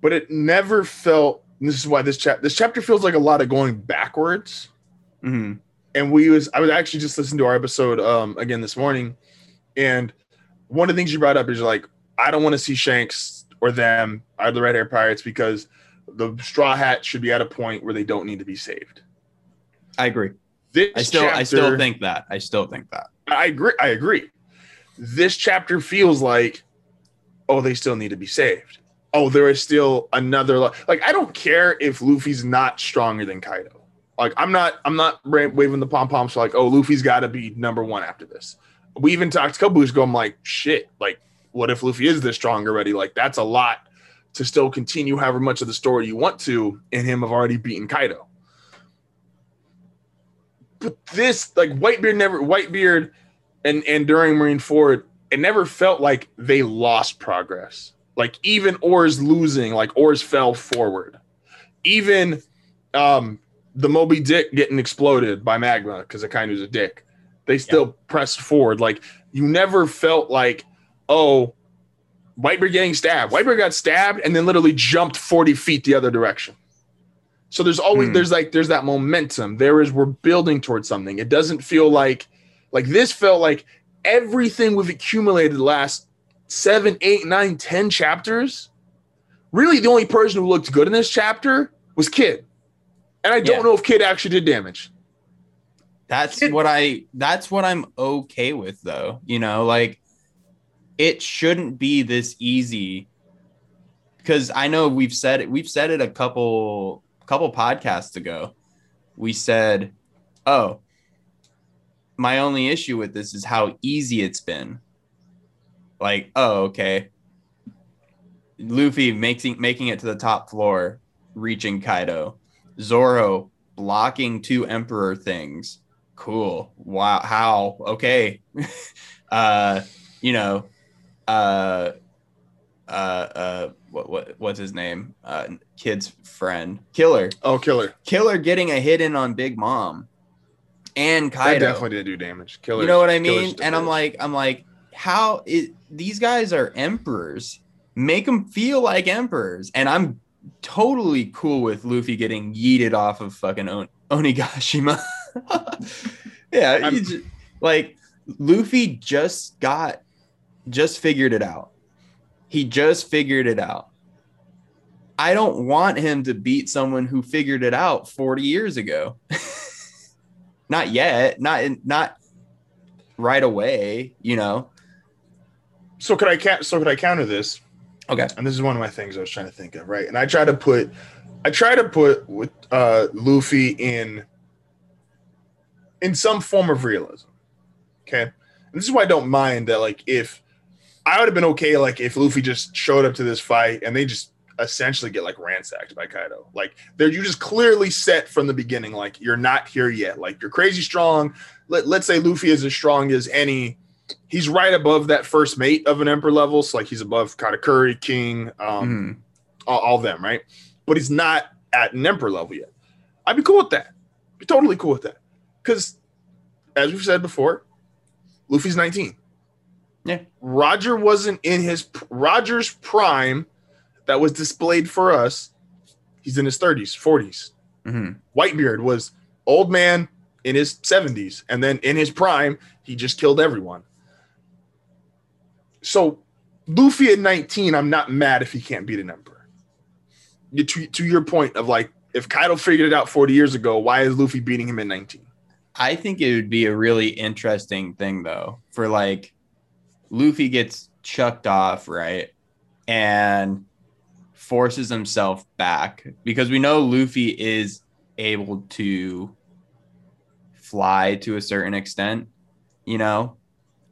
But it never felt. this is why this chapter this chapter feels like a lot of going backwards. Mm-hmm. And we was I was actually just listening to our episode um, again this morning, and one of the things you brought up is like, I don't want to see Shanks or them are the Red Hair Pirates because the Straw Hat should be at a point where they don't need to be saved. I agree. This I still, chapter, I still think that. I still think that. I agree. I agree. This chapter feels like, oh, they still need to be saved. Oh, there is still another. Like, I don't care if Luffy's not stronger than Kaido. Like, I'm not. I'm not waving the pom poms. Like, oh, Luffy's got to be number one after this we even talked a couple weeks ago. I'm like, shit, like, what if Luffy is this strong already? Like, that's a lot to still continue however much of the story you want to, and him have already beaten Kaido. But this, like, Whitebeard never, Whitebeard and, and during Marineford, it never felt like they lost progress. Like, even Oars losing, like, Oars fell forward. Even um, the Moby Dick getting exploded by magma because it kind of was a dick they still yep. pressed forward. Like you never felt like, oh, Whitebeard getting stabbed. Whitebeard got stabbed and then literally jumped 40 feet the other direction. So there's always hmm. there's like there's that momentum. There is we're building towards something. It doesn't feel like like this felt like everything we've accumulated the last seven, eight, nine, ten chapters. Really, the only person who looked good in this chapter was Kid. And I don't yeah. know if Kid actually did damage. That's what I that's what I'm okay with though. You know, like it shouldn't be this easy because I know we've said it we've said it a couple couple podcasts ago. We said, "Oh, my only issue with this is how easy it's been." Like, oh, okay. Luffy making making it to the top floor, reaching Kaido. Zoro blocking two emperor things cool. Wow. How? Okay. uh, you know, uh, uh, uh, what, what, what's his name? Uh, kid's friend, Killer. Oh, Killer. Killer getting a hit in on Big Mom and Kaido. That definitely didn't do damage. Killer. You know what I mean? And I'm like, I'm like, how is these guys are emperors? Make them feel like emperors. And I'm totally cool with Luffy getting yeeted off of fucking On- Onigashima. yeah, just, like Luffy just got just figured it out. He just figured it out. I don't want him to beat someone who figured it out 40 years ago. not yet, not not right away, you know. So could I count? so could I counter this? Okay. And this is one of my things I was trying to think of, right? And I try to put I try to put with uh Luffy in in some form of realism. Okay. And this is why I don't mind that, like, if I would have been okay, like, if Luffy just showed up to this fight and they just essentially get like ransacked by Kaido. Like they're you just clearly set from the beginning, like you're not here yet. Like you're crazy strong. Let, let's say Luffy is as strong as any. He's right above that first mate of an emperor level. So like he's above Katakuri, King, um, Mhm. all, all them, right? But he's not at an emperor level yet. I'd be cool with that. Be totally cool with that. Because as we've said before, Luffy's 19. Yeah. Roger wasn't in his Roger's prime that was displayed for us. He's in his 30s, 40s. Mhm. Whitebeard was old man in his 70s, and then in his prime, he just killed everyone. So Luffy at 19, I'm not mad if he can't beat an emperor. To, to your point of like, if Kaido figured it out 40 years ago, why is Luffy beating him at 19? I think it would be a really interesting thing though, for like Luffy gets chucked off, right? And forces himself back because we know Luffy is able to fly to a certain extent, you know.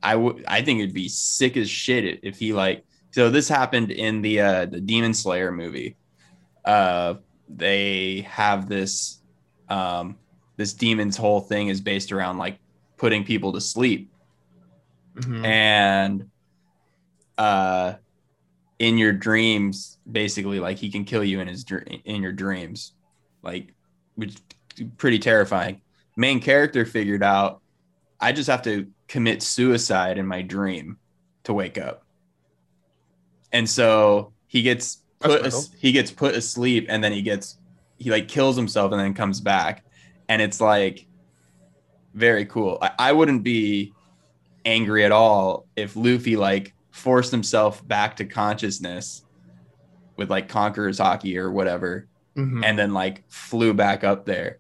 I would I think it'd be sick as shit if he like so this happened in the uh the Demon Slayer movie. Uh they have this um this demon's whole thing is based around like putting people to sleep. Mhm. and uh in your dreams basically like he can kill you in his in your dreams. Like which pretty terrifying. Main character figured out i just have to commit suicide in my dream to wake up. And so he gets put as, he gets put asleep and then he gets he like kills himself and then comes back and it's like very cool I, I wouldn't be angry at all if Luffy like forced himself back to consciousness with like Conqueror's Haki or whatever, Mhm. and then like flew back up there.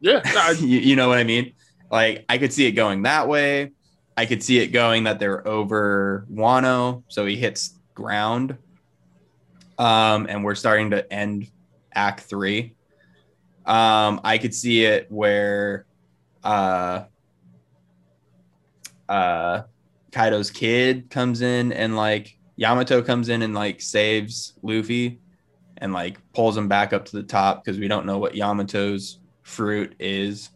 yeah, I- you, you know what I mean? Like I could see it going that way. I could see it going that they're over Wano, so he hits ground. Um, and we're starting to end Act Three. Um, I could see it where uh uh Kaido's kid comes in and like Yamato comes in and like saves Luffy and like pulls him back up to the top because we don't know what Yamato's fruit is.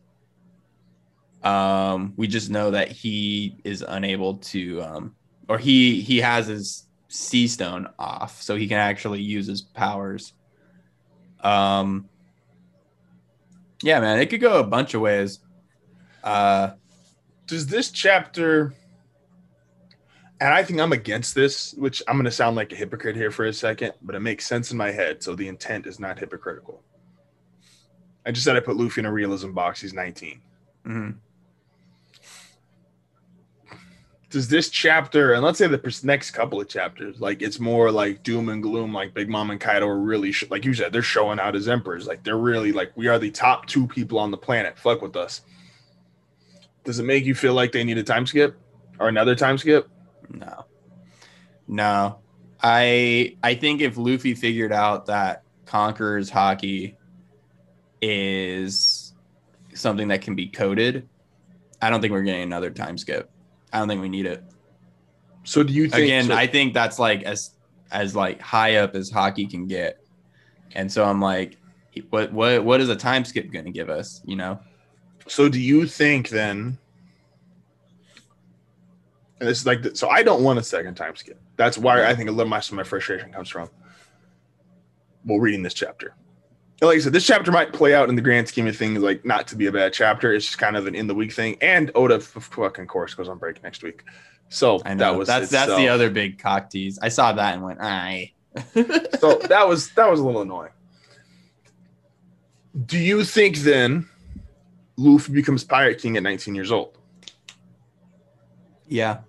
Um, we just know that he is unable to um or he he has his sea stone off so he can actually use his powers. Um yeah, man, it could go a bunch of ways. Uh does this chapter and I think I'm against this, which I'm going to sound like a hypocrite here for a second, but it makes sense in my head. So the intent is not hypocritical. I just said I put Luffy in a realism box. He's 19. mhm. Does this chapter, and let's say the next couple of chapters, like it's more like doom and gloom, like Big Mom and Kaido are really, sh- like you said, they're showing out as emperors. Like they're really like, we are the top two people on the planet. Fuck with us. Does it make you feel like they need a time skip or another time skip? No. No. I I think if Luffy figured out that Conqueror's Haki is something that can be coded, I don't think we're getting another time skip. I don't think we need it. So do you think Again, so- I think that's like as as like high up as Haki can get. And so I'm like what what what is a time skip going to give us, you know? So do you think then? And this is like the, so. I don't want a second time skip. That's why I think a little much of my frustration comes from. Well, reading this chapter, And like I said, this chapter might play out in the grand scheme of things like not to be a bad chapter. It's just kind of an in the week thing. And Oda, fucking course, goes on break next week. So that was that's that's the other big cock tease. I saw that and went, "Aye." so that was that was a little annoying. Do you think then Luffy becomes Pirate King at 19 years old? Yeah.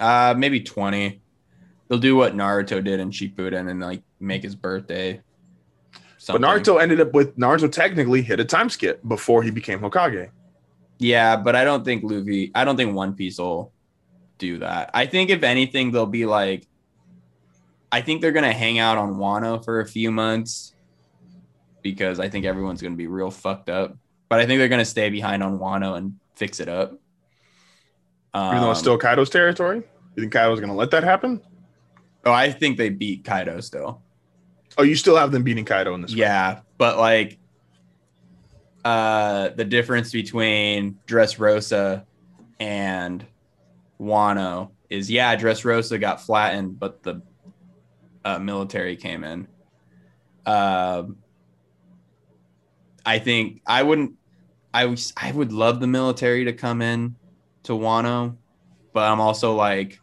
Uh maybe 20. They'll do what Naruto did in Shippuden and like make his birthday. Something. But Naruto ended up with Naruto technically hit a time skip before he became Hokage. Yeah, but I don't think Luffy, I don't think One Piece will do that. I think if anything, they'll be like I think they're gonna hang out on Wano for a few months because I think everyone's gonna be real fucked up. But I think they're gonna stay behind on Wano and fix it up. Even though it's Um, still Kaido's territory? You think Kaido's going to let that happen? Oh, I think they beat Kaido still. Oh, you still have them beating Kaido in this. Yeah, but like uh the difference between Dressrosa and Wano is yeah, Dressrosa got flattened, but the uh, military came in. Um, I think I wouldn't. I was. I would love the military to come in to Wano, but I'm also like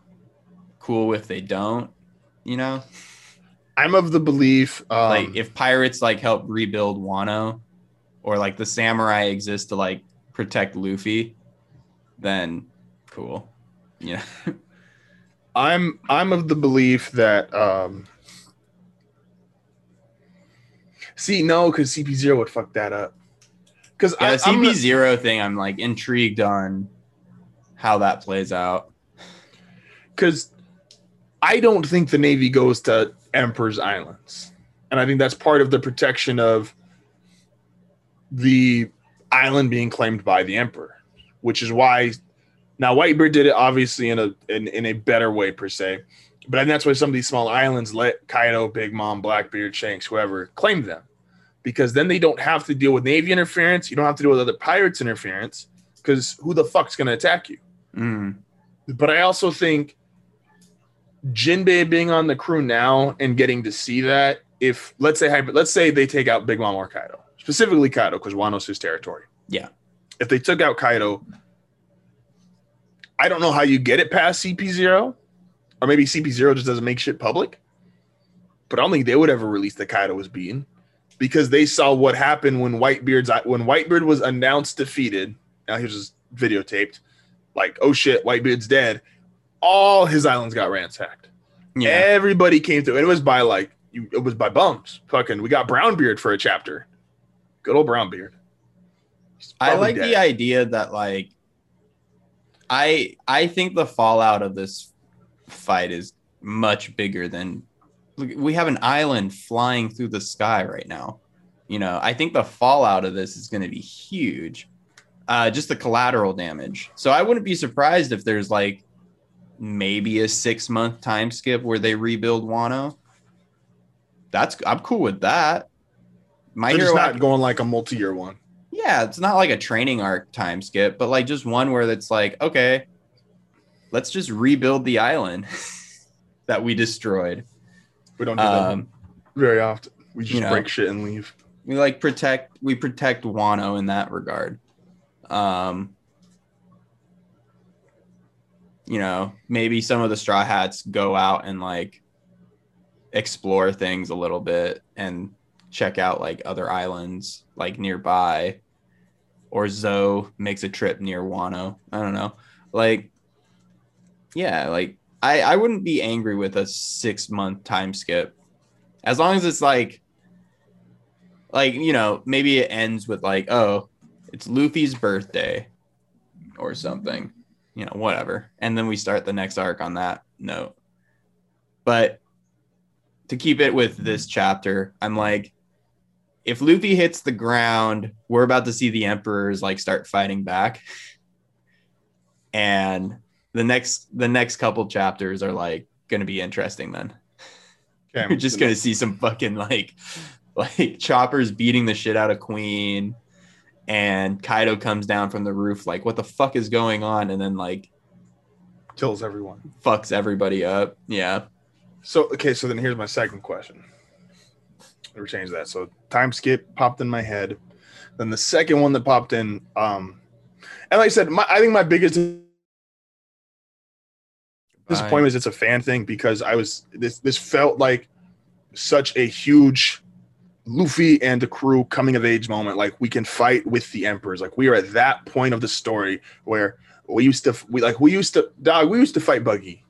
cool if they don't. You know, I'm of the belief um, like if pirates like help rebuild Wano, or like the samurai exist to like protect Luffy, then cool. Yeah. I'm I'm of the belief that um See, no, because CP zero would fuck that up. Because yeah, the CP zero thing, I'm like intrigued on how that plays out. Because I don't think the Navy goes to Emperor's Islands, and I think that's part of the protection of the island being claimed by the Emperor, which is why now Whitebeard did it obviously in a in, in a better way per se. But that's why some of these small islands let Kaido, Big Mom, Blackbeard, Shanks, whoever claim them. Because then they don't have to deal with Navy interference. You don't have to deal with other pirates interference. Because who the fuck's going to attack you? Mm. But I also think Jinbei being on the crew now and getting to see that, if let's say let's say they take out Big Mom or Kaido, specifically Kaido, because Wano's his territory. Yeah. If they took out Kaido, I don't know how you get it past CP0 or maybe CP0 just doesn't make shit public. But I don't think they would ever release that Kaido was beaten because they saw what happened when Whitebeard's when Whitebeard was announced defeated. Now he was just videotaped, like oh shit, Whitebeard's dead. All his islands got ransacked. Yeah. Everybody came through, it was by like you, it was by bums. Fucking, we got Brownbeard for a chapter. Good old Brownbeard. I like dead. the idea that like I I think the fallout of this fight is much bigger than we have an island flying through the sky right now. You know, I think the fallout of this is going to be huge. Uh, just the collateral damage. So I wouldn't be surprised if there's like maybe a six month time skip where they rebuild Wano. That's I'm cool with that. My They're hero not going like a multi year one. Yeah, it's not like a training arc time skip, but like just one where it's like, okay, let's just rebuild the island that we destroyed. We don't do um, that very often. We just you know, break shit and leave. We like protect we protect Wano in that regard. Um you know, maybe some of the straw hats go out and like explore things a little bit and check out like other islands like nearby or Zoe makes a trip near Wano. I don't know. Like yeah, like I I wouldn't be angry with a 6 month time skip. As long as it's like like, you know, maybe it ends with like, oh, it's Luffy's birthday or something. You know, whatever. And then we start the next arc on that note. But to keep it with this chapter, I'm like, if Luffy hits the ground, we're about to see the emperors like start fighting back. And the next the next couple chapters are like going to be interesting then. Okay. You're just going to see some fucking like like choppers beating the shit out of Queen and Kaido comes down from the roof like what the fuck is going on and then like kills everyone. Fucks everybody up. Yeah. So okay, so then here's my second question. Me change that. So time skip popped in my head. Then the second one that popped in, um, and like I said, my, I think my biggest disappointment is it's a fan thing because I was this this felt like such a huge Luffy and the crew coming of age moment. Like we can fight with the emperors. Like we are at that point of the story where we used to we like we used to dog we used to fight Buggy.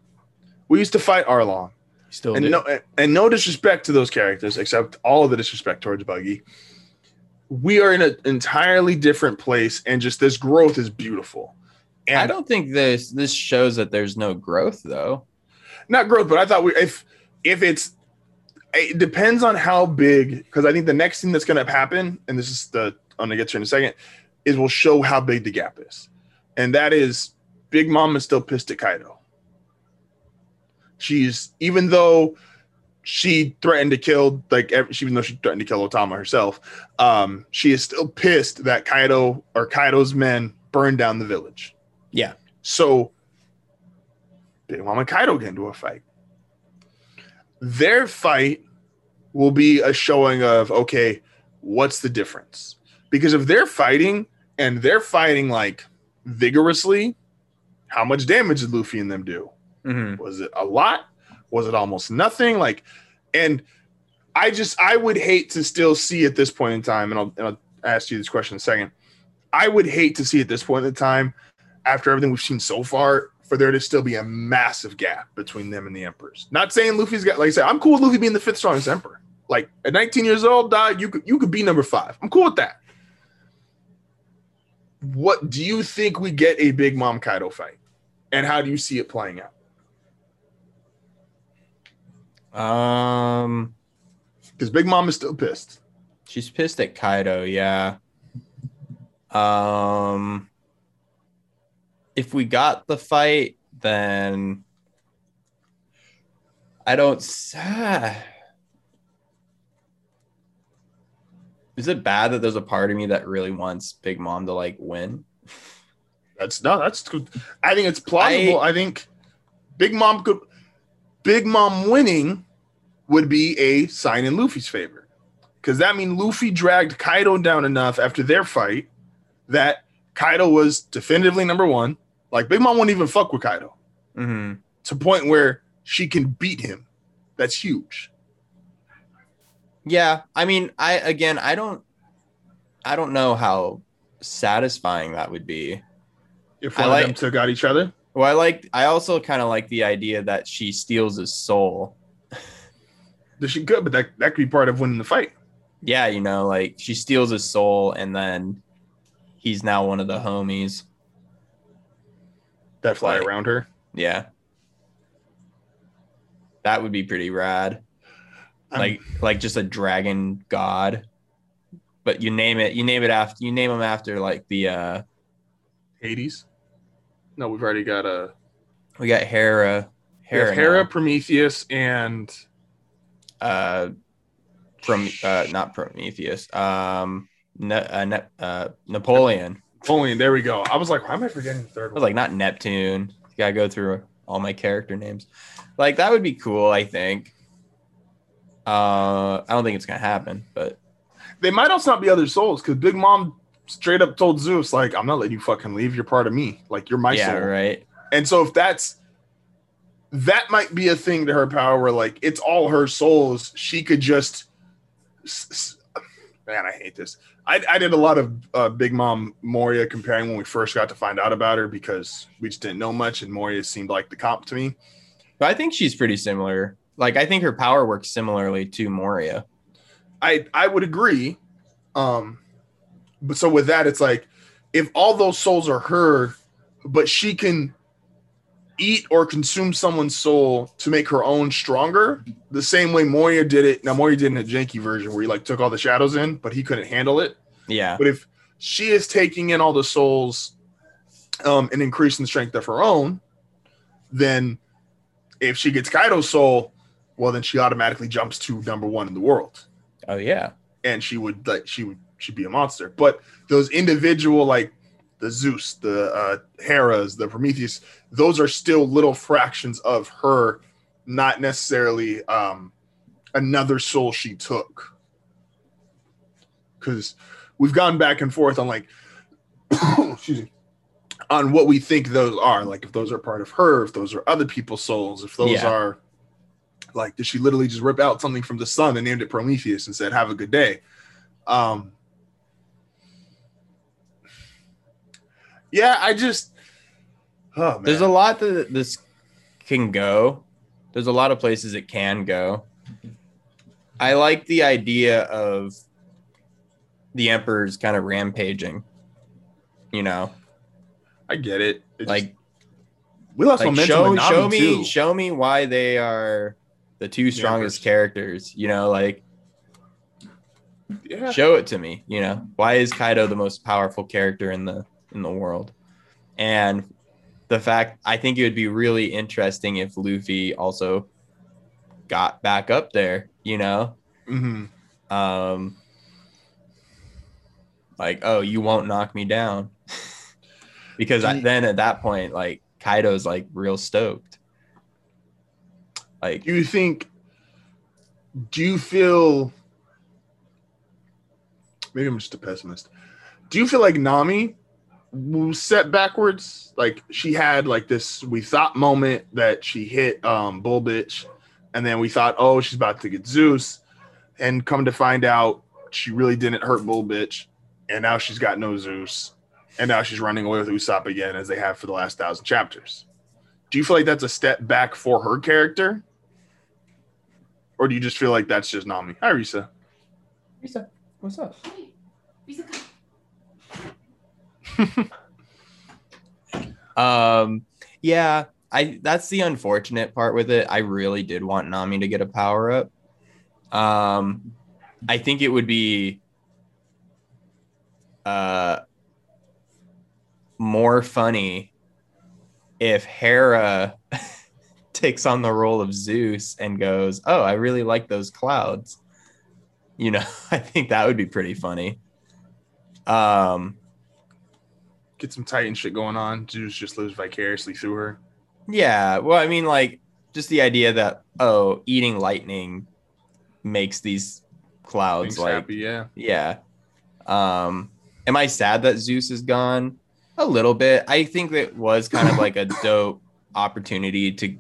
We used to fight Arlong. Still and do. no and no disrespect to those characters, except all of the disrespect towards Buggy. We are in an entirely different place, and just this growth is beautiful. And I don't think this this shows that there's no growth though. Not growth, but I thought we if if it's it depends on how big because I think the next thing that's going to happen, and this is the I'm going to get to in a second, is we'll show how big the gap is, and that is Big Mom is still pissed at Kaido. She's even though she threatened to kill like ev- even though she threatened to kill Otama herself, um, she is still pissed that Kaido or Kaido's men burned down the village. Yeah. So Big Mom and Kaido get into a fight. Their fight will be a showing of okay, what's the difference? Because if they're fighting and they're fighting like vigorously, how much damage did Luffy and them do? Mhm. Was it a lot? Was it almost nothing? Like, and I just I would hate to still see at this point in time, and I'll, and I'll ask you this question in a second. I would hate to see at this point in time, after everything we've seen so far, for there to still be a massive gap between them and the emperors. Not saying Luffy's got, like I said, I'm cool with Luffy being the fifth strongest emperor. Like at 19 years old, dog, you could you could be number five. I'm cool with that. What do you think we get a Big Mom Kaido fight, and how do you see it playing out? Um, Because Big Mom is still pissed. she's pissed at Kaido. Yeah. Um, if we got the fight, then I don't. ah. Is it bad that there's a part of me that really wants Big Mom to like win? That's no, that's good. I think it's plausible. I, think Big Mom could Big Mom winning would be a sign in Luffy's favor. Because that means Luffy dragged Kaido down enough after their fight that Kaido was definitively number one. Like Big Mom won't even fuck with Kaido Mm-hmm. to point where she can beat him. That's huge. Yeah, I mean, I again, I don't, I don't know how satisfying that would be. If I one like- of them took out each other. Well, I like, I also kind of like the idea that she steals his soul. That she could, but that, that could be part of winning the fight. Yeah, you know, like she steals his soul, and then he's now one of the homies. That fly Like- around her. Yeah, that would be pretty rad. Um, Like, like just a dragon god. But you name it, you name it after, you name him after like the uh Hades. No, we've already got a we got Hera, Hera, Hera, Hera now. Prometheus, and uh from uh not Prometheus um ne- uh, ne- uh Napoleon Napoleon. There we go. I was like, why am I forgetting the third I was one? like not Neptune you gotta go through all my character names like that would be cool I think uh I don't think it's gonna happen but they might also not be other souls because Big Mom straight up told Zeus, like, I'm not letting you fucking leave. You're part of me. Like, you're my yeah soul. right And so if that's that might be a thing to her power where like it's all her souls. She could just man, I hate this. I, I did a lot of uh, Big Mom Moria comparing when we first got to find out about her because we just didn't know much, and Moria seemed like the cop to me. but I think she's pretty similar like I think her power works similarly to Moria I I would agree. Um but so with that it's like if all those souls are her but she can eat or consume someone's soul to make her own stronger the same way Moria did it. Now Moria did it in a janky version where he like took all the shadows in but he couldn't handle it. yeah But if she is taking in all the souls um and increasing the strength of her own then if she gets Kaido's soul well then she automatically jumps to number 1 in the world oh yeah and she would like she would she'd be a monster. But those individual like the Zeus, the uh Hera's, the Prometheus, those are still little fractions of her, not necessarily um another soul she took. Cause we've gone back and forth on like excuse me on what we think those are. Like if those are part of her, if those are other people's souls, if those Yeah. are like did she literally just rip out something from the sun and named it Prometheus and said, have a good day? Um Yeah, I just oh man. There's a lot that this can go. There's a lot of places it can go. I like the idea of the emperor's kind of rampaging. You know, I get it. It just- like, we lost like momentum show show me too. show me why they are the two strongest characters. You know, like yeah. show it to me. You know, why is Kaido the most powerful character in the in the world? And the fact I think it would be really interesting if Luffy also got back up there, you know? hmm Um like, oh, you won't knock me down. because I, then at that point, like Kaido's like real stoked. Like Do you think? Do you feel? Maybe I'm just a pessimist. Do you feel like Nami set backwards? Like she had like this we thought moment that she hit um Bull Bitch, and then we thought, oh, she's about to get Zeus, and come to find out she really didn't hurt Bull Bitch, and now she's got no Zeus, and now she's running away with Usopp again as they have for the last thousand chapters. Do you feel like that's a step back for her character? Or do you just feel like that's just Nami? Hi, Risa. Risa, what's up? Um, yeah, I that's the unfortunate part with it. I really did want Nami to get a power up. Um, I think it would be uh more funny if Hera takes on the role of Zeus and goes, "Oh, I really like those clouds." You know, I think that would be pretty funny. Um, Get some Titan shit going on. Zeus just lives vicariously through her. Yeah, well, I mean, like just the idea that oh, eating lightning makes these clouds Things like happy, yeah. yeah. Um, am I sad that Zeus is gone? A little bit. I think that was kind of like a dope opportunity to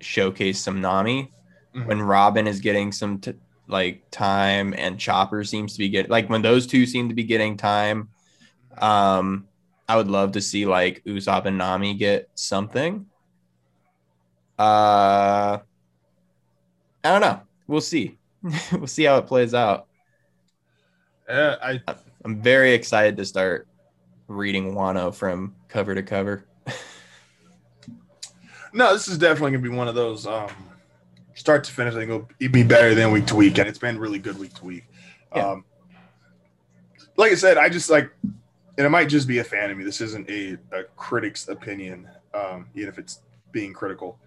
showcase some Nami Mhm. when Robin is getting some t- like time and Chopper seems to be getting like when those two seem to be getting time. Um, I would love to see like Usopp and Nami get something. Uh, I don't know. We'll see. we'll see how it plays out. Uh, I I'm very excited to start reading Wano from cover to cover. no, this is definitely gonna be one of those um start to finish. I think it'll be better than week to week, and it's been really good week to week. Yeah. Um, like I said, I just like, and it might just be a fan of me. This isn't a, a critic's opinion, um, even if it's being critical.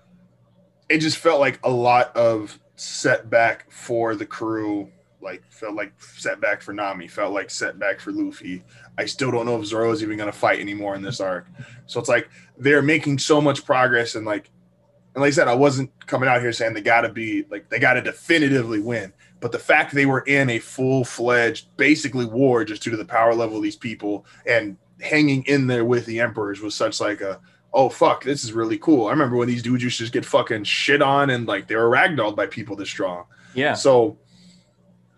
It just felt like a lot of setback for the crew. Like felt like setback for Nami. Felt like setback for Luffy. I still don't know if Zoro's even gonna fight anymore in this arc. So it's like they're making so much progress and like and like I said, I wasn't coming out here saying they gotta be like they gotta definitively win. But the fact they were in a full-fledged basically war just due to the power level of these people and hanging in there with the emperors was such like a oh fuck, this is really cool. I remember when these dudes used to just get fucking shit on and like they were ragdolled by people this strong. Yeah. So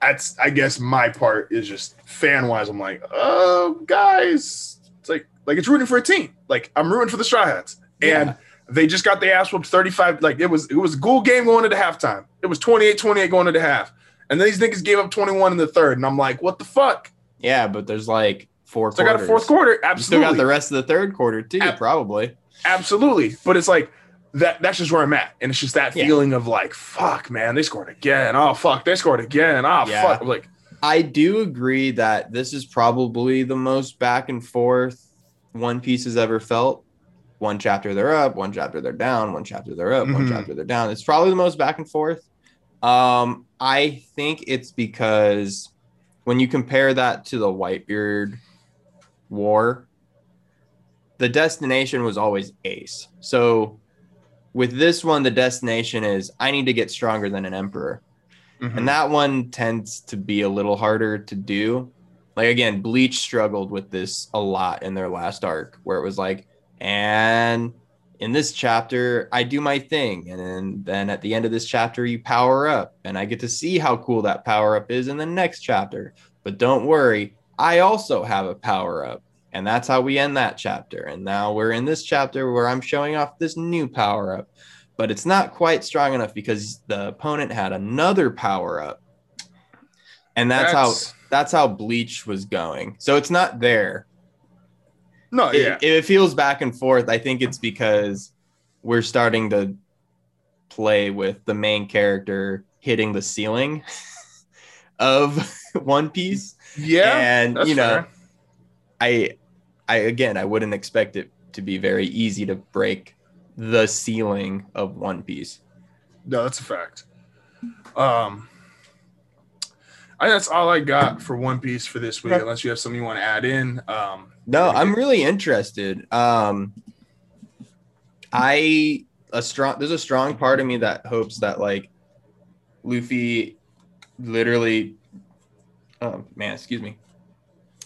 that's I guess my part is just fan wise. I'm like, oh guys, it's like like it's rooting for a team. Like I'm rooting for the Straw Hats, and Yeah. they just got the ass whooped 35. Like it was it was a cool game going into halftime. It was 28-28 going into half, and then these niggas gave up 21 in the third, and I'm like, what the fuck? Yeah, but there's like four So I got a fourth quarter. You still got the rest of the third quarter too, Ab- probably. absolutely. But it's like that. That's just where I'm at, and it's just that Yeah. feeling of like, fuck, man, they scored again. Oh fuck, they scored again. Oh Yeah. fuck. I'm like. I do agree that this is probably the most back and forth One Piece has ever felt. One chapter they're up, one chapter they're down, one chapter they're up, one Mhm. chapter they're down. It's probably the most back and forth. Um, I think it's because when you compare that to the Whitebeard War, the destination was always Ace. So with this one, the destination is I need to get stronger than an emperor. mhm. And that one tends to be a little harder to do. Like again, Bleach struggled with this a lot in their last arc, where it was like, and in this chapter, I do my thing, and then, at the end of this chapter, you power up, and I get to see how cool that power up is in the next chapter. But don't worry, I also have a power up, and that's how we end that chapter. And now we're in this chapter where I'm showing off this new power up but it's not quite strong enough because the opponent had another power up. And that's, how that's how Bleach was going. So it's not there. No, It- yeah. If it feels back and forth, I think it's because we're starting to play with the main character hitting the ceiling of One Piece. Yeah, and that's you know, fair. I I again I wouldn't expect it to be very easy to break the ceiling of One Piece. No, that's a fact. Um, I that's all I got for One Piece for this week. Unless you have something you want to add in. Um, No, I'm really interested. Um, I a strong. There's a strong part of me that hopes that like Luffy, literally. Oh man, excuse me.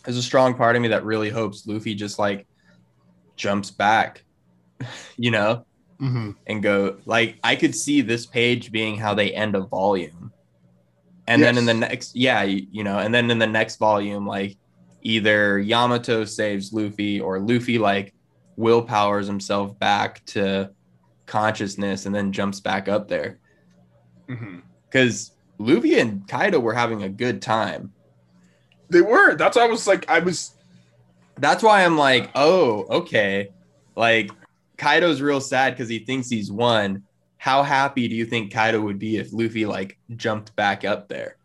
There's a strong part of me that really hopes Luffy just like jumps back, you know, mhm. and go like I could see this page being how they end a volume. And then in the next yeah, you, you know, and then in the next volume like either Yamato saves Luffy or Luffy like willpowers himself back to consciousness and then jumps back up there Mhm. cuz Luffy and Kaido were having a good time. They were. That's why I was like, I was. That's why I'm like, "Oh, okay." Like Kaido's real sad cuz he thinks he's won. How happy do you think Kaido would be if Luffy like jumped back up there?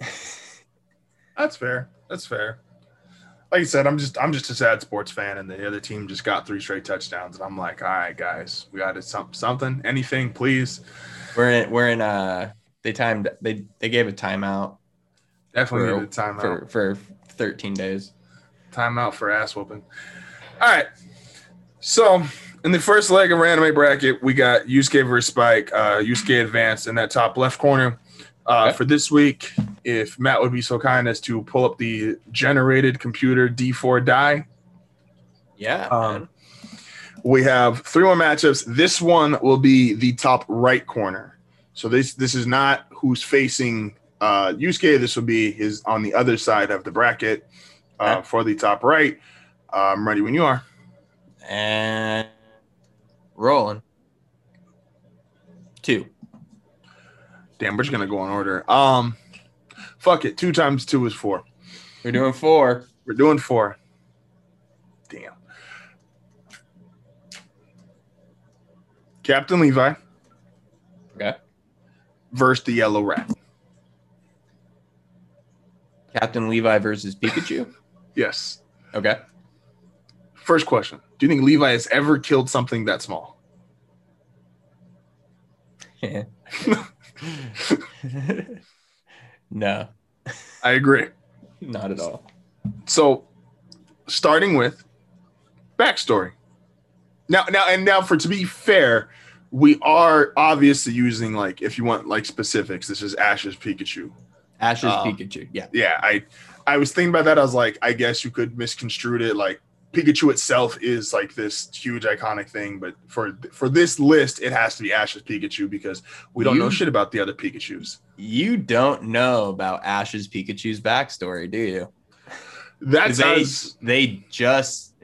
That's fair. That's fair. Like I said, I'm just I'm just a sad sports fan, and the other team just got three straight touchdowns, and I'm like, all right, guys, we got to some, something, anything, please. We're in we're in uh they timed they they gave a timeout Definitely For- a timeout. for for 13 days. Timeout for ass whooping. All right. So in the first leg of anime bracket, we got Yusuke versus Spike. Uh, Yusuke advanced in that top left corner. Uh, Okay. For this week, if Matt would be so kind as to pull up the generated computer D4 die, Yeah. Um, we have three more matchups. This one will be the top right corner. So this this is not who's facing uh, Yusuke. This will be his on the other side of the bracket uh, Okay. for the top right. Uh, I'm ready when you are. and rolling. Two. Damn, we're just gonna go in order. Um, fuck it. Two times two is four. We're doing four. We're doing four. Damn. Captain Levi Okay. versus the Yellow Rat. Captain Levi versus Pikachu. Yes. Okay. First question: Do you think Levi has ever killed something that small? no, I agree. not at all. So, starting with backstory. Now, now, and now, for to be fair, we are obviously using like if you want like specifics. This is Ash's Pikachu. Ash's Um, Pikachu. Yeah. Yeah, I, I was thinking about that. I was like, I guess you could misconstrue it. Like Pikachu itself is like this huge iconic thing, but for for this list, it has to be Ash's Pikachu because we don't know shit about the other Pikachu's. You don't know about Ash's Pikachu's backstory, do you? That's they as they just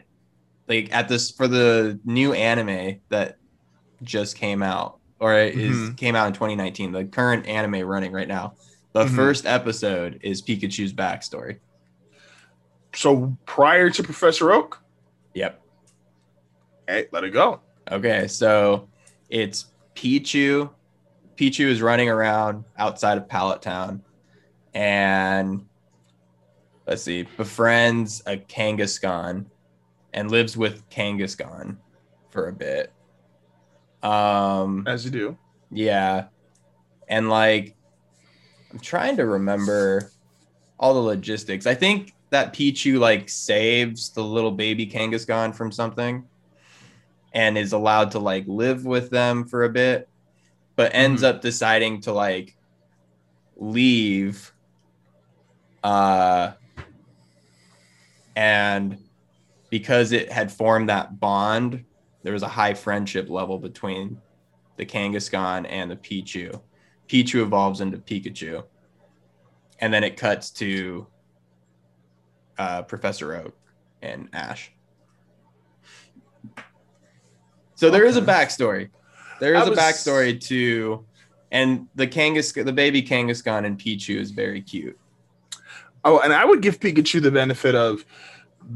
like at this for the new anime that just came out or is Mhm. came out in 2019 the current anime running right now the Mhm. first episode is pikachu's backstory so prior to Professor Oak. yep Hey, let it go. okay so it's pichu pichu is running around outside of pallet town and let's see befriends a kangaskhan and lives with kangaskhan for a bit um As you do. Yeah. And like I'm trying to remember all the logistics. I think that Pichu like saves the little baby Kangaskhan from something and is allowed to like live with them for a bit, but ends up deciding to like leave uh and because it had formed that bond, there was a high friendship level between the Kangaskhan and the Pichu. Pichu evolves into Pikachu. And then it cuts to uh, Professor Oak and Ash. So there is a backstory. There is I a was- backstory to, and the Kangaskhan, the baby Kangaskhan and Pichu is very cute. Oh, and I would give Pikachu the benefit of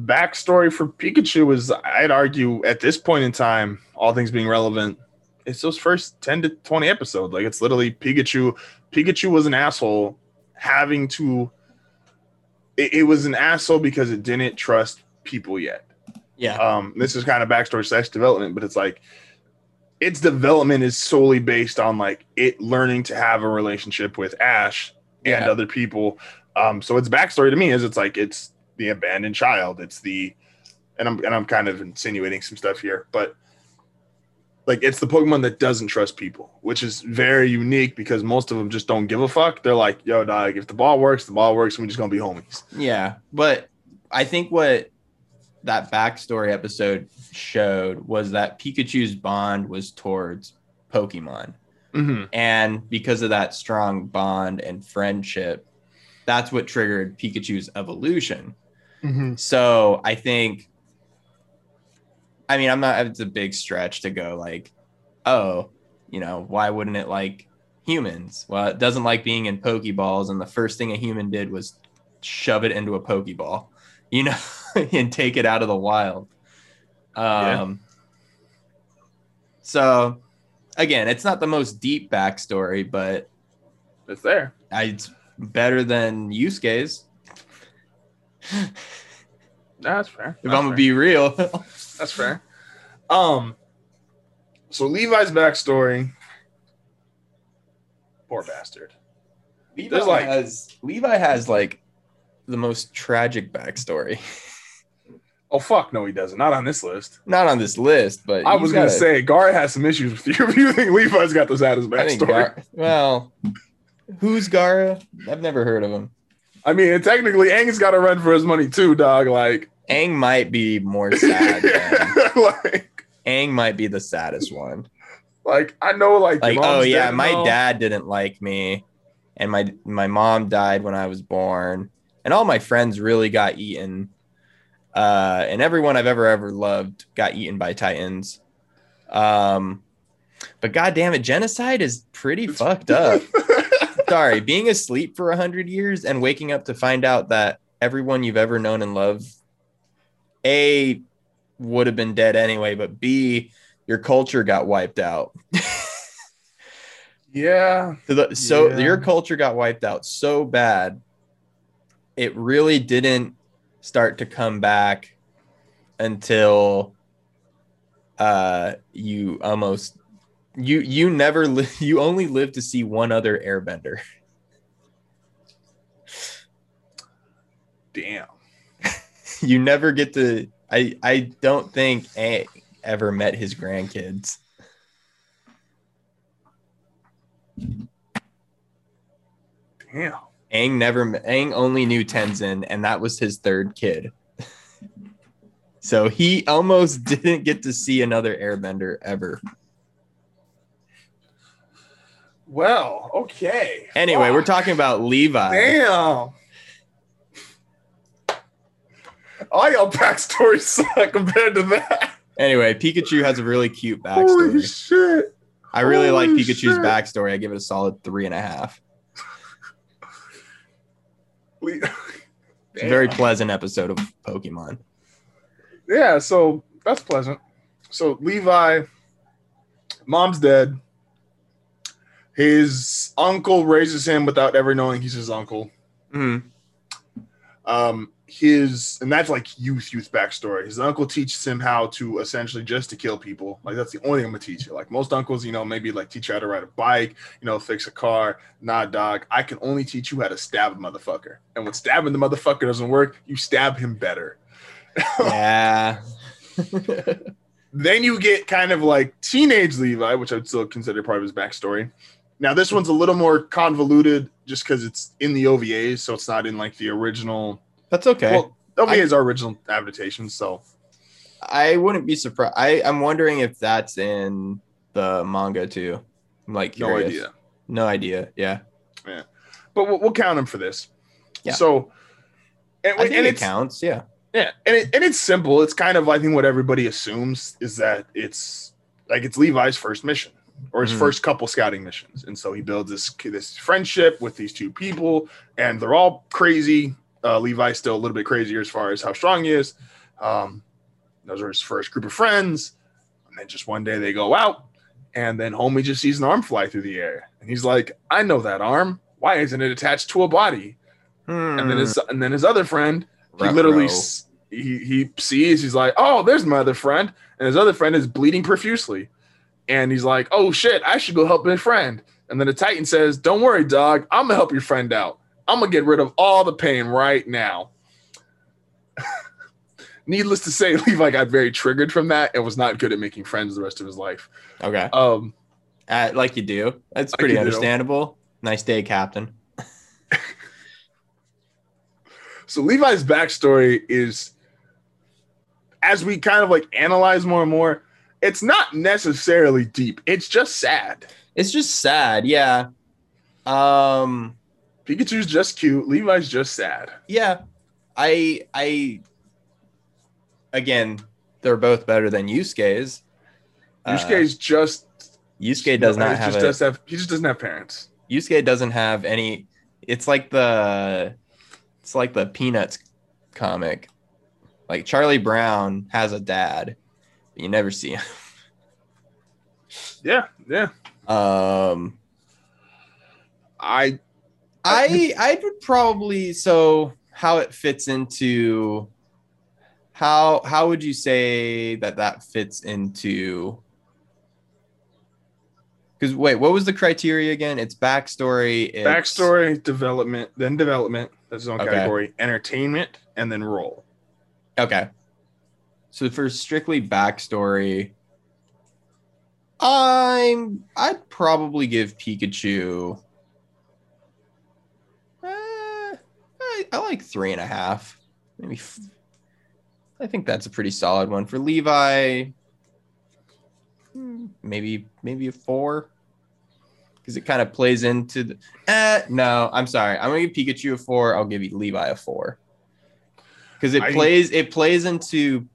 backstory for Pikachu is I'd argue at this point in time, all things being relevant, it's those first 10 to 20 episodes. Like it's literally Pikachu. Pikachu was an asshole having to it, it was an asshole because it didn't trust people yet. Yeah. Um, this is kind of backstory slash development, but it's like its development is solely based on like it learning to have a relationship with Ash and Yeah. other people. Um, so its backstory to me is it's like it's the abandoned child. It's the and I'm and I'm kind of insinuating some stuff here, but like it's the Pokemon that doesn't trust people, which is very unique because most of them just don't give a fuck. They're like, yo, dog, if the ball works, the ball works, and we're just gonna be homies. Yeah, but I think what that backstory episode showed was that Pikachu's bond was towards Pokemon. Mm-hmm. And because of that strong bond and friendship, that's what triggered Pikachu's evolution. Mm-hmm. So I think, I mean, I'm not, it's a big stretch to go like, oh, you know, why wouldn't it like humans? Well, it doesn't like being in Pokeballs. And the first thing a human did was shove it into a Pokeball, you know, and take it out of the wild. Um, so again, it's not the most deep backstory, but It's there. I, it's better than Yusuke's. That's fair. If I'm gonna be real, That's fair. Um, so Levi's backstory. Poor bastard. Levi There's like- has Levi has like the most tragic backstory. Oh fuck, no, he doesn't. Not on this list. Not on this list, but I was gonna got a- say Gar has some issues with you. If you think Levi's got the saddest backstory, Gar- well, who's Gaara? I've never heard of him. I mean, technically, Aang's got to run for his money too, dog. Like, Aang might be more sad. than- like, Aang might be the saddest one. like I know, like, Like, oh yeah, my and all. dad didn't like me, and my my mom died when I was born, and all my friends really got eaten. Uh, and everyone I've ever ever loved got eaten by titans. Um, but goddamn it, genocide is pretty fucked up. Sorry, being asleep for a hundred years and waking up to find out that everyone you've ever known and loved, a would have been dead anyway, but b your culture got wiped out. yeah, So, the, so Yeah. your culture got wiped out so bad, it really didn't start to come back until uh you almost you you never li- you only lived to see one other airbender damn. You never get to i i don't think a ever met his grandkids Damn. Aang never Aang only knew Tenzin, and that was his third kid. so he almost didn't get to see another Airbender ever. Well, okay. Anyway, we're talking about Levi. Damn. All your backstories suck compared to that. Anyway, Pikachu has a really cute backstory. Holy shit. I really like Pikachu's shit. backstory. I give it a solid three and a half. We- It's a very pleasant episode of Pokemon. yeah, so that's pleasant. So Levi, mom's dead. His uncle raises him without ever knowing he's his uncle. Mhm. Um, his and that's like youth youth backstory. His uncle teaches him how to essentially just to kill people. Like that's the only thing I'm gonna teach you. Like most uncles, you know, maybe like teach you how to ride a bike, you know, fix a car. Nah, dog. I can only teach you how to stab a motherfucker. And when stabbing the motherfucker doesn't work, you stab him better. Yeah. Then you get kind of like teenage Levi, which I'd still consider part of his backstory. Now this one's a little more convoluted just because it's in the OVAs, so it's not in like the original. That's okay. Well, OVAs are original adaptations, so I wouldn't be surprised. I, I'm wondering if that's in the manga too. I'm like no idea. No idea. Yeah. Yeah. But we'll, we'll count him for this. Yeah. So, and, I think and it counts. Yeah. yeah, and it, and it's simple. It's kind of I think what everybody assumes is that it's like it's Levi's first mission or his Mhm. first couple scouting missions, and so he builds this this friendship with these two people, and they're all crazy. Uh, Levi's still a little bit crazier as far as how strong he is. Um, those are his first group of friends, and then just one day they go out, and then homie just sees an arm fly through the air, and he's like, "I know that arm. Why isn't it attached to a body?" And then his and then his other friend he literally he he sees he's like oh there's my other friend and his other friend is bleeding profusely and he's like, "Oh shit, I should go help my friend." And then the Titan says, "Don't worry, dog. I'm gonna help your friend out. I'm gonna get rid of all the pain right now." Needless to say, Levi got very triggered from that and was not good at making friends the rest of his life. Okay. Um, Uh, like you do. That's Like pretty you do. understandable. Nice day, Captain. so Levi's backstory is, as we kind of like analyze more and more, it's not necessarily deep. It's just sad. It's just sad. Yeah. Um. Pikachu's just cute. Levi's just sad. Yeah. I. I. Again, they're both better than Yusuke's. Uh, Yusuke's just Yusuke does not have just a, does have he just doesn't have parents. Yusuke doesn't have any. It's like the. It's like the Peanuts comic. Like Charlie Brown has a dad, but you never see him. Yeah, yeah. Um. I I I would probably so how it fits into how how would you say that that fits into because wait what was the criteria again it's backstory it's, backstory, development, then development. That's own Okay. category. Entertainment, and then role. okay so for strictly backstory i'm i'd probably give pikachu I, I like three and a half maybe f- i think that's a pretty solid one for levi. Hmm, maybe maybe a four. Because it kind of plays into the uh, no i'm sorry. I'm gonna give pikachu a four. I'll give you levi a four. Because it I- plays it plays into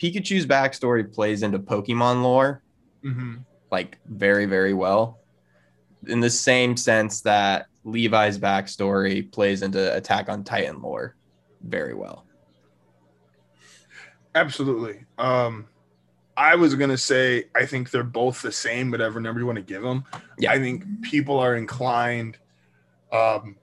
pikachu's backstory plays into pokemon lore. Mm-hmm. like very very well in the same sense that levi's backstory plays into attack on titan lore very well Absolutely. Um, I was gonna say I think they're both the same, whatever number you want to give them. Yeah. I think people are inclined. Um,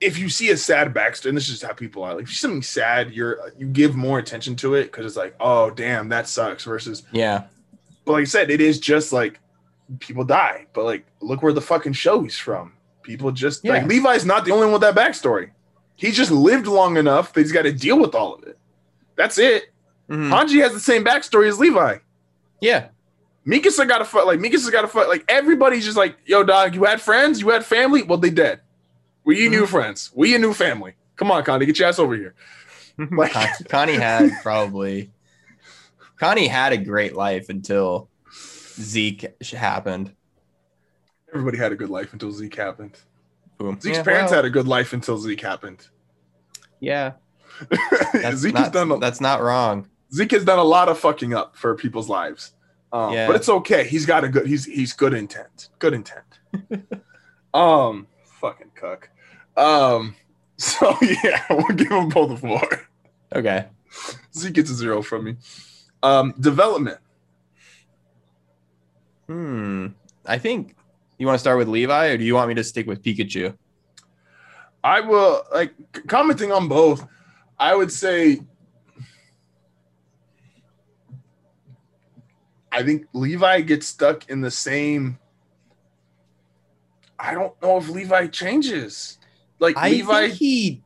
if you see a sad backstory, and this is how people are. Like, if you see something sad, you're you give more attention to it because it's like, oh damn, that sucks. Versus, yeah but like I said, it is just like people die. But like, look where the fucking show he's from. People just Yeah. like Levi's not the only one with that backstory. He just lived long enough that he's got to deal with all of it. That's it. Mhm. Hanji has the same backstory as Levi. yeah Mikasa got to fight. Like Mikasa got to fight. Like everybody's just like, yo, dog. You had friends. You had family. Well, they dead. We your new friends. We a new family. Come on, Connie, get your ass over here. Like- connie had probably connie had a great life until zeke happened Everybody had a good life until Zeke happened. Boom. Zeke's Yeah, parents well, had a good life until Zeke happened. yeah that's Zeke has not, done. A, that's not wrong Zeke has done a lot of fucking up for people's lives. Um, Yeah. But it's okay. He's got a good. He's he's good intent. Good intent. um, fucking cuck. Um, so yeah, we'll give him both a four. okay Zeke gets a zero from me. Um, development. Hmm. I think you want to start with Levi, or do you want me to stick with Pikachu? I will like commenting on both. I would say. I think Levi gets stuck in the same. I don't know if Levi changes. Like I Levi, think he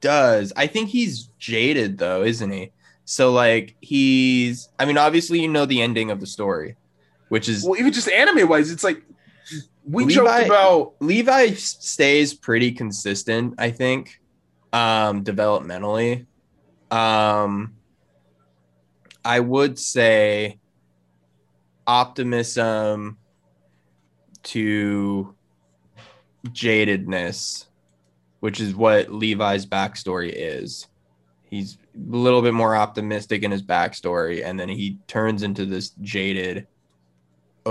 does. I think he's jaded though, isn't he? So like he's. I mean, obviously you know the ending of the story, which is well, even just anime wise, it's like we Levi- joked about. Levi stays pretty consistent, I think, um, developmentally. Um, I would say optimism to jadedness, which is what Levi's backstory is. He's a little bit more optimistic in his backstory, and then he turns into this jaded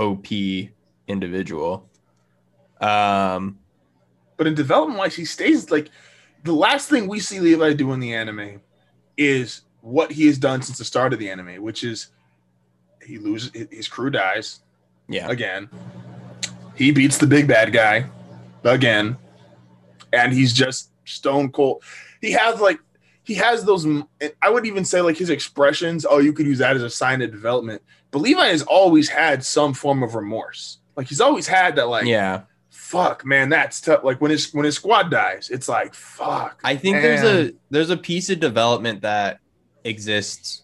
OP individual. Um, But in development wise, he stays like the last thing we see Levi do in the anime is what he has done since the start of the anime, which is he loses his crew dies yeah. again. He beats the big bad guy again, and he's just stone cold. He has like he has those. I would even say like his expressions. Oh, you could use that as a sign of development. But Levi has always had some form of remorse. Like he's always had that. Like yeah, fuck, man, that's tough. Like when his when his squad dies, it's like fuck. I think man. there's a there's a piece of development that exists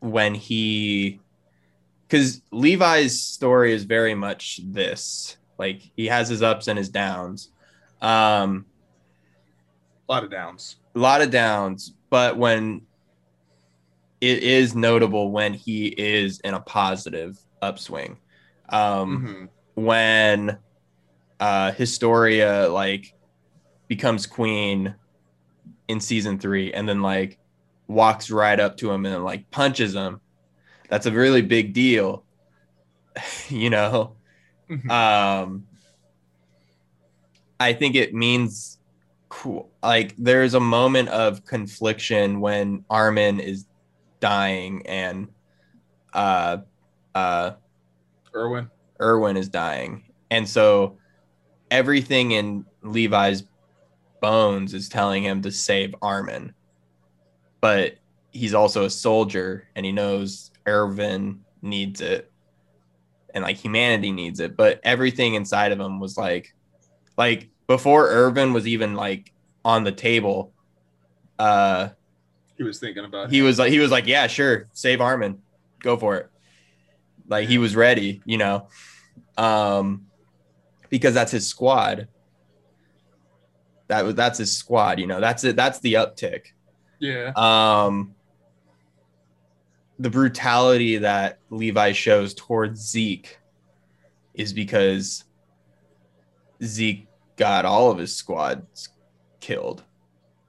when he because Levi's story is very much this. Like he has his ups and his downs. Um a lot of downs. A lot of downs, but when it is notable when he is in a positive upswing. Um mm-hmm. when uh Historia like becomes queen in season 3 and then like walks right up to him and like punches him that's a really big deal you know mm-hmm. um i think it means cool like there's a moment of confliction when armin is dying and uh uh erwin erwin is dying. And so everything in levi's bones is telling him to save armin. But he's also a soldier and he knows Erwin needs it and like humanity needs it, but everything inside of him was like like before Erwin was even like on the table, uh he was thinking about he was like he was like, Yeah, sure, save Armin. Go for it. Like he was ready, you know. Um because that's his squad. That was that's his squad, you know. That's it, that's the uptick. Yeah. Um the brutality that Levi shows towards Zeke is because Zeke got all of his squads killed,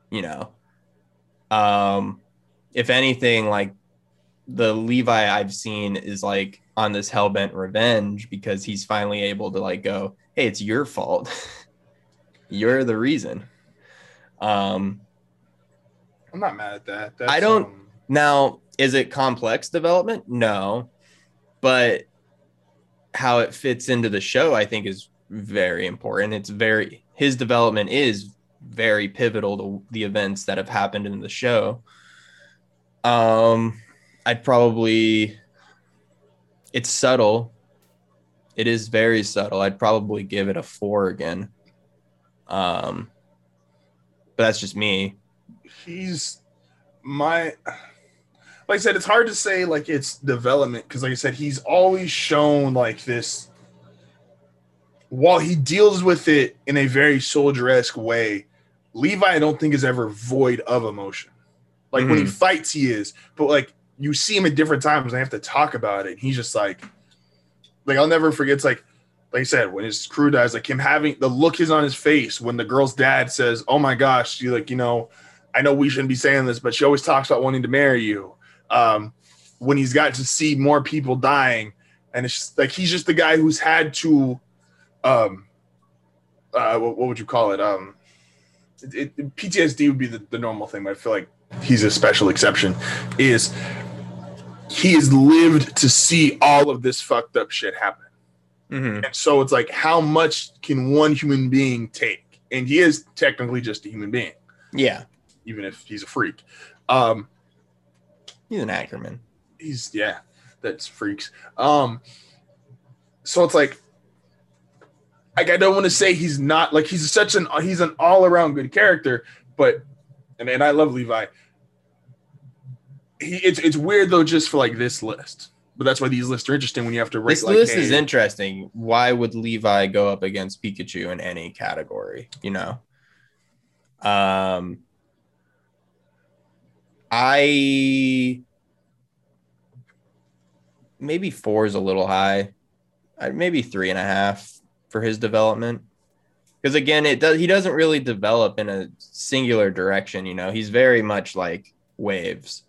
you know. Um if anything like the Levi I've seen is like on this hellbent revenge because he's finally able to like go, "Hey, it's your fault. You're the reason." Um I'm not mad at that. That's, I don't um... now is it complex development? No. But how it fits into the show, I think, is very important. It's very, his development is very pivotal to the events that have happened in the show. Um, I'd probably, it's subtle. It is very subtle. I'd probably give it a four again. Um, but that's just me. He's my like I said, it's hard to say like it's development because, like I said, he's always shown like this. While he deals with it in a very soldier esque way, Levi, I don't think is ever void of emotion. Like mm-hmm. when he mm-hmm. fights, he is, but like you see him at different times, and I have to talk about it. he's just like, like I'll never forget. It's like, like I said, when his crew dies, like him having the look is on his face when the girl's dad says, "Oh my gosh," you like, you know, I know we shouldn't be saying this, but she always talks about wanting to marry you um, when he's got to see more people dying, and it's just, like he's just the guy who's had to, um, uh, what, what would you call it? Um, it, it, PTSD would be the, the normal thing, but I feel like he's a special exception. Is he has lived to see all of this fucked up shit happen. Mm-hmm. And so it's like, how much can one human being take? And he is technically just a human being. Yeah. Even if he's a freak. Um, He's an Ackerman. He's yeah, that's freaks. Um, so it's like, like I don't want to say he's not like he's such an he's an all around good character, but and and I love Levi. He it's it's weird though just for like this list, but that's why these lists are interesting when you have to rate. This like, list is interesting. Why would Levi go up against Pikachu in any category? You know, um I maybe four is a little high. I, maybe three and a half for his development. Because again, it does he doesn't really develop in a singular direction, you know. He's very much like waves.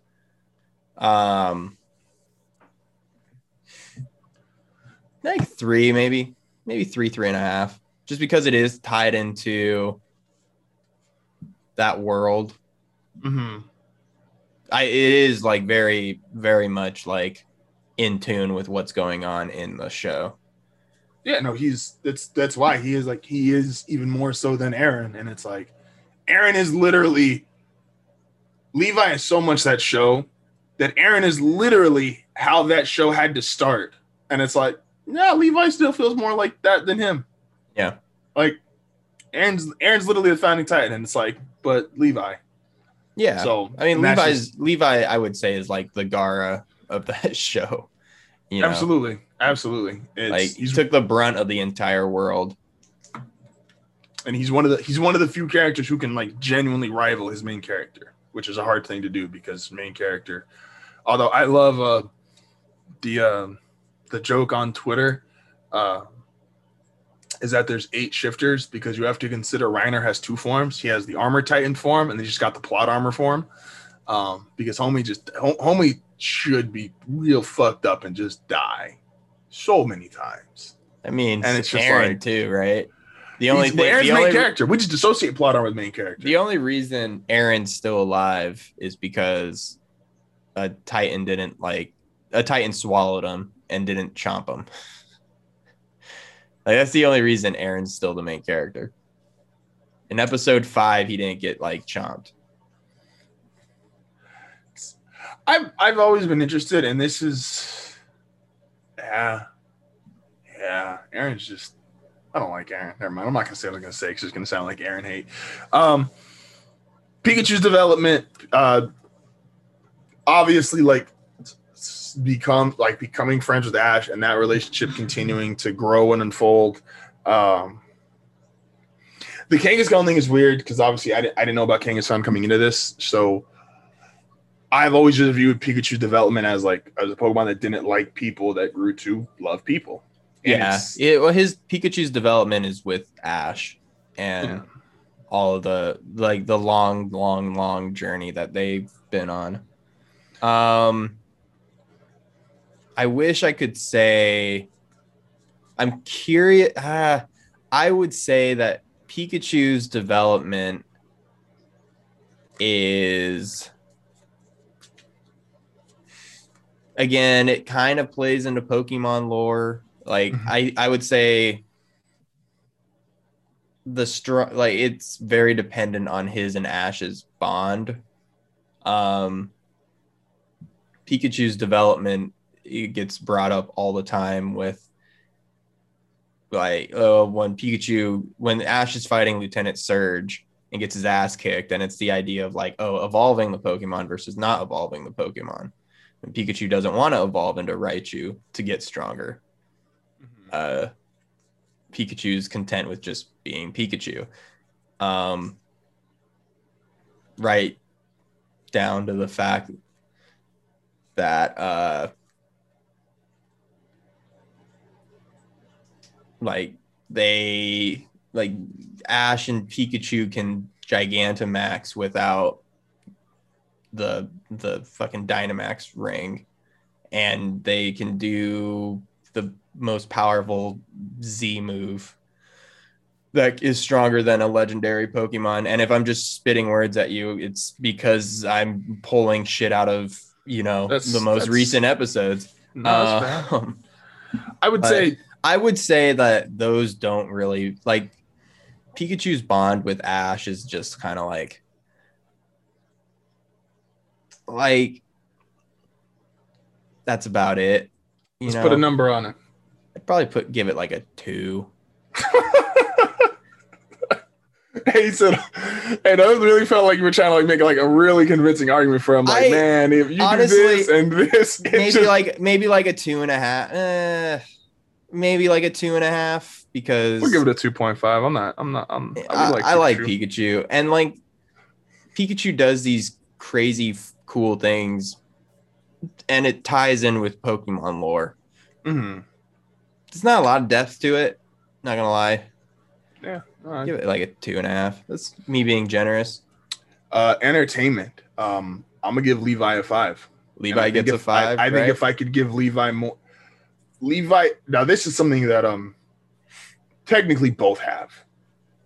Um like three, maybe, maybe three, three and a half, just because it is tied into that world. Mm-hmm. I it is like very very much like in tune with what's going on in the show. Yeah, no, he's that's that's why he is like he is even more so than Eren, and it's like Eren is literally Levi is so much that show that Eren is literally how that show had to start. And it's like, yeah, Levi still feels more like that than him. Yeah. Like Eren's Eren's literally the founding titan, and it's like, but Levi. Yeah. So I mean, Levi's just- Levi, I would say, is like the Gaara of that show. You know, absolutely, absolutely. It's, like he took the brunt of the entire world. and he's one of the he's one of the few characters who can like genuinely rival his main character, which is a hard thing to do because main character. Although I love uh the uh, the joke on Twitter uh is that there's eight shifters because you have to consider Reiner has two forms. He has the armor titan form and then he's got the plot armor form. Um because homie just homie should be real fucked up and just die so many times. I mean, And it's just Eren like- too, right? The only thing, Eren's the main only, character. We just associate plot armor with main character. the only reason Eren's still alive is because a Titan didn't like a Titan swallowed him and didn't chomp him. Like that's the only reason Eren's still the main character. In episode five, he didn't get like chomped. I've I've always been interested, and this is, yeah, yeah. Eren's just, I don't like Eren. Never mind. I'm not gonna say what I was gonna say. 'cause it's gonna sound like Eren hate. Um, Pikachu's development, uh, obviously, like become like becoming friends with Ash, and that relationship continuing to grow and unfold. Um, the Kangaskhan thing is weird because obviously I, di- I didn't know about Kangaskhan coming into this, so I've always just viewed Pikachu's development as like as a Pokemon that didn't like people that grew to love people. And Yeah, it, well, his Pikachu's development is with Ash and Yeah. all of the like the long, long, long journey that they've been on. Um, I wish I could say. I'm curious. Uh, I would say that Pikachu's development is again it kind of plays into pokemon lore. Like Mhm. i i would say the strong like it's very dependent on his and ash's bond. Um pikachu's development it gets brought up all the time with like uh, when pikachu when ash is fighting lieutenant surge and gets his ass kicked and it's the idea of like oh evolving the pokemon versus not evolving the pokemon and pikachu doesn't want to evolve into raichu to get stronger. Uh pikachu's content with just being pikachu. Um right down to the fact that uh like they like ash and pikachu can gigantamax without the the fucking dynamax ring and they can do the most powerful z move that is stronger than a legendary pokemon and if i'm just spitting words at you it's because i'm pulling shit out of you know That's- the most recent episodes. Um, I would say I would say that those don't really like Pikachu's bond with Ash is just kind of like like that's about it. You let's know, put a number on it. I'd probably put give it like a two. Hey, so, and I really felt like you were trying to like make like a really convincing argument for him. Like, I- man, if you honestly, do this and this, Maybe just- like maybe like a two and a half. Eh, maybe like a two and a half because we'll give it a two point five. I'm not. I'm not. I'm. I, I like Pikachu. Pikachu, and like Pikachu does these crazy cool things, and it ties in with Pokemon lore. Mhm. There's not a lot of depth to it. Not gonna lie, Yeah. right. give it like a two and a half. That's me being generous. Uh, entertainment. Um, I'm gonna give Levi a five. Levi gets a if- I- five. I, think right? if I could give Levi more, Levi. Now this is something that um, technically both have.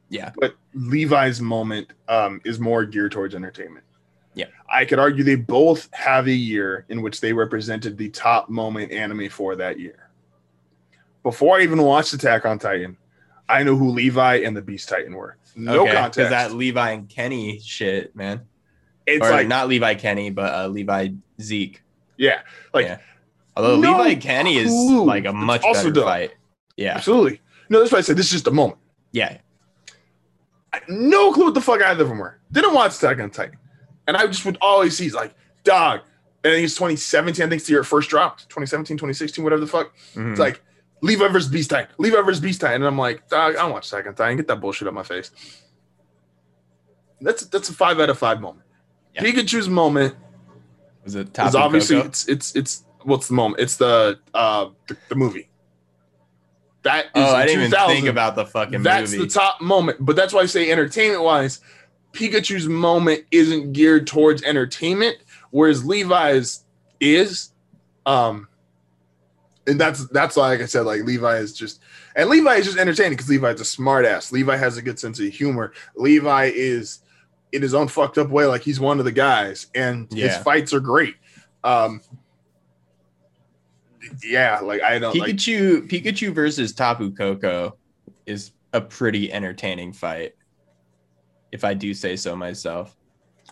Yeah. But Levi's moment um is more geared towards entertainment. Yeah. I could argue they both have a year in which they represented the top moment anime for that year. Before I even watched Attack on Titan, I know who Levi and the Beast Titan were. No Okay, 'cause contest. that Levi and Kenny shit, man. it's or like not Levi Kenny, but uh, Levi Zeke. yeah, like Yeah. Although No Levi Kenny is clue. like a It's much also better dope. fight. Yeah, absolutely. No, that's why I said this is just a moment. yeah, I, no clue what the fuck either of them were. Didn't watch Attack on Titan, and I just would always see like dog. And I think it's 2017. I think it's the year it first dropped. 2017, 2016, whatever the fuck. Mhm. It's like Levi versus Beast Titan. Levi versus Beast Titan. And I'm like, dog, I don't watch on Titan. Get that bullshit out my face. That's that's a five out of five moment. Yeah. Pikachu's moment was it Tapu is obviously Koko? it's it's it's what's the moment? It's the uh the, the movie. That is Oh, I didn't even think about the fucking That's movie. the top moment. But that's why I say entertainment wise, Pikachu's moment isn't geared towards entertainment, whereas Levi's is. Um and that's that's why like I said, like Levi is just and Levi is just entertaining because Levi's a smart ass. Levi has a good sense of humor. Levi is in his own fucked up way, like he's one of the guys, and his fights are great. Um yeah, like I don't like Pikachu Pikachu versus Tapu Koko is a pretty entertaining fight. If I do say so myself.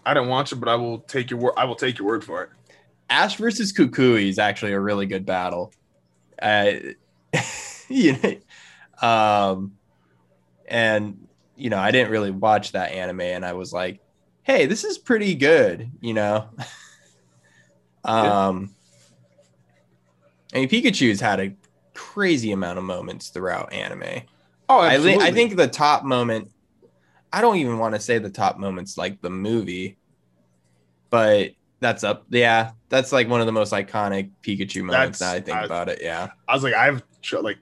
I didn't watch it, but I will take your word. I will take your word for it. Ash versus Kukui is actually a really good battle. Uh, you know, um, and you know, I didn't really watch that anime, and I was like, "Hey, this is pretty good," you know. um, I mean, Pikachu's had a crazy amount of moments throughout anime. Oh, I, absolutely. thi- I think the top moment, I don't even want to say the top moments like the movie, but that's up. Yeah, that's like one of the most iconic Pikachu moments That's- now I think I- about it. Yeah. I was like, I've like,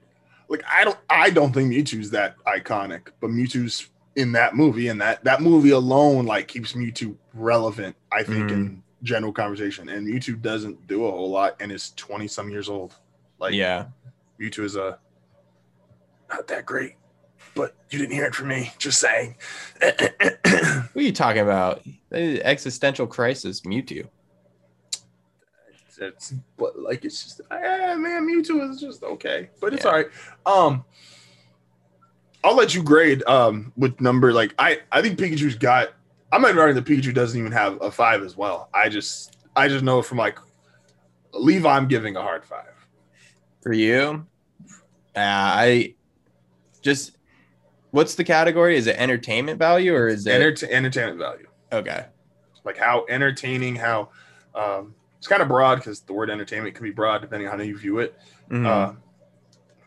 like I don't, I don't think Mewtwo's that iconic, but Mewtwo's in that movie, and that that movie alone like keeps Mewtwo relevant. I think Mm-hmm. in general conversation, and Mewtwo doesn't do a whole lot, and is twenty some years old. Like, yeah. Mewtwo is a not that great, but you didn't hear it from me. Just saying. What are you talking about? Existential crisis, Mewtwo. it's but like it's just eh, man Mewtwo is just okay, but it's Yeah. all right. Um, I'll let you grade um with number like I I think Pikachu's got. I'm might argue that Pikachu doesn't even have a five as well. I just I just know from like Levi, I'm giving a hard five. For you, uh, I just what's the category? Is it entertainment value or is it Enter- entertainment value, okay? like how entertaining, how um, it's kind of broad because the word entertainment can be broad depending on how you view it. Mhm. Uh,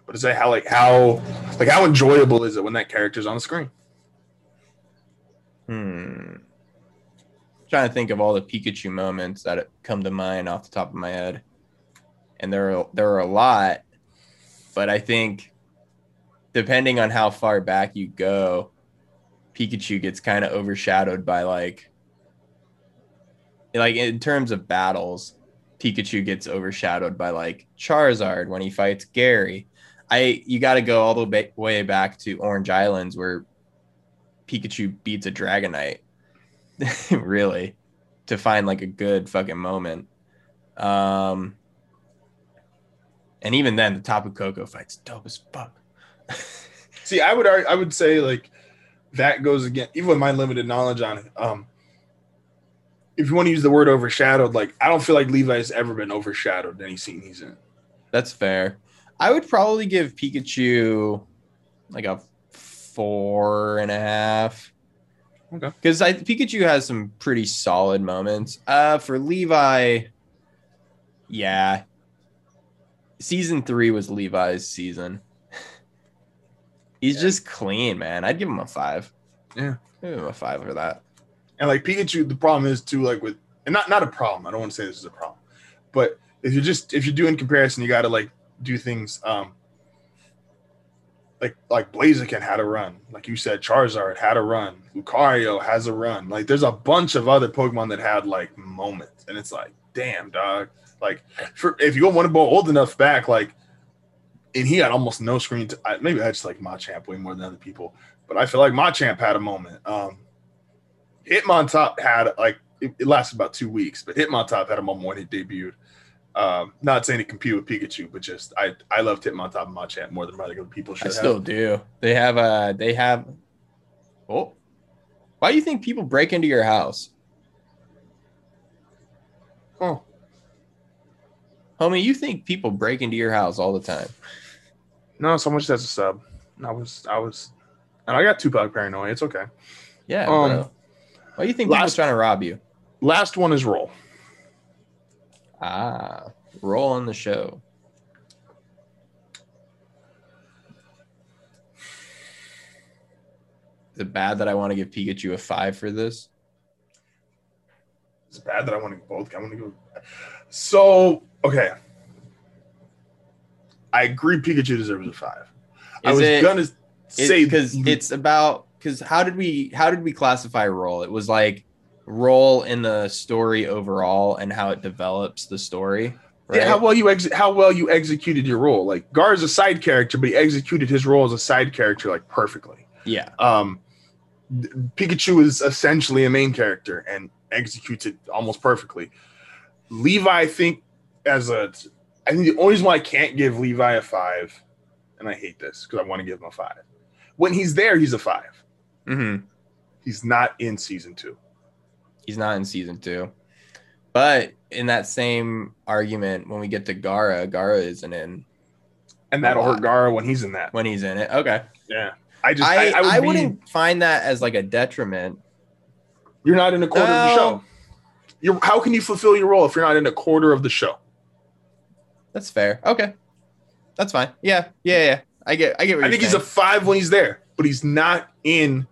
but is that how like how like how enjoyable is it when that character's on the screen? Hmm. Trying to think of all the Pikachu moments that come to mind off the top of my head, and there are there are a lot, but I think depending on how far back you go, Pikachu gets kind of overshadowed by like like in terms of battles, Pikachu gets overshadowed by like Charizard when he fights Gary. I you got to go all the way back to Orange Islands where Pikachu beats a Dragonite, really, to find like a good fucking moment. Um, and even then, the Tapu Koko fight's dope as fuck. See, I would argue, I would say like that goes again, even with my limited knowledge on it. Um, if you want to use the word overshadowed, like I don't feel like Levi's ever been overshadowed in any scene he's in. That's fair. I would probably give Pikachu like a four and a half. Okay. Because I Pikachu has some pretty solid moments. Uh for Levi, yeah. Season three was Levi's season. He's Yeah. just clean, man. I'd give him a five. Yeah. I'd give him a five for that. And like Pikachu, the problem is too, like with and not not a problem. I don't want to say this is a problem, but if you're just if you're doing comparison, you got to like do things. Um, like like Blaziken had a run, like you said, Charizard had a run, Lucario has a run. Like there's a bunch of other Pokemon that had like moments, and it's like, damn, dog. Like for if you want to go old enough back, like, and he had almost no screen. To, I, maybe I just like Machamp way more than other people, but I feel like Machamp had a moment. Um, Hitmontop had like it, it lasted about two weeks, but Hitmontop had a moment when it debuted. Um, not saying to compete with Pikachu, but just I I loved Hitmontop and Machamp more than other people should I have. still do. They have uh they have oh why do you think people break into your house? Oh, Homie, you think people break into your house all the time. No, someone just has a sub. I was, I was, and I got Tupac paranoia. It's okay. Yeah, Um, bro. Why do you think last- trying to rob you? Last one is roll. Ah, roll on the show. Is it bad that I want to give Pikachu a five for this? It's bad that I want to both. I want to go. So okay, I agree. Pikachu deserves a five. I was it- gonna say because it's about because how did we how did we classify role? It was like role in the story overall and how it develops the story. Right? yeah, how well you ex- how well you executed your role. Like Gaara is a side character, but he executed his role as a side character like perfectly. yeah. Um, Pikachu is essentially a main character and executes it almost perfectly. Levi, I think, as a, I think the only reason why I can't give Levi a five, and I hate this because I want to give him a five. When he's there, he's a five. hmm He's not in season two. He's not in season two. But in that same argument, when we get to Gaara, Gaara isn't in And that'll hurt Gaara when he's in that. when he's in it. Okay. Yeah. I just, I, I, I, would I wouldn't find that as like a detriment. you're not in a quarter of the show. You're, how can you fulfill your role if you're not in a quarter of the show? That's fair. Okay. That's fine. Yeah. Yeah. Yeah. I get I get what I think he's a five when he's there, but he's not in.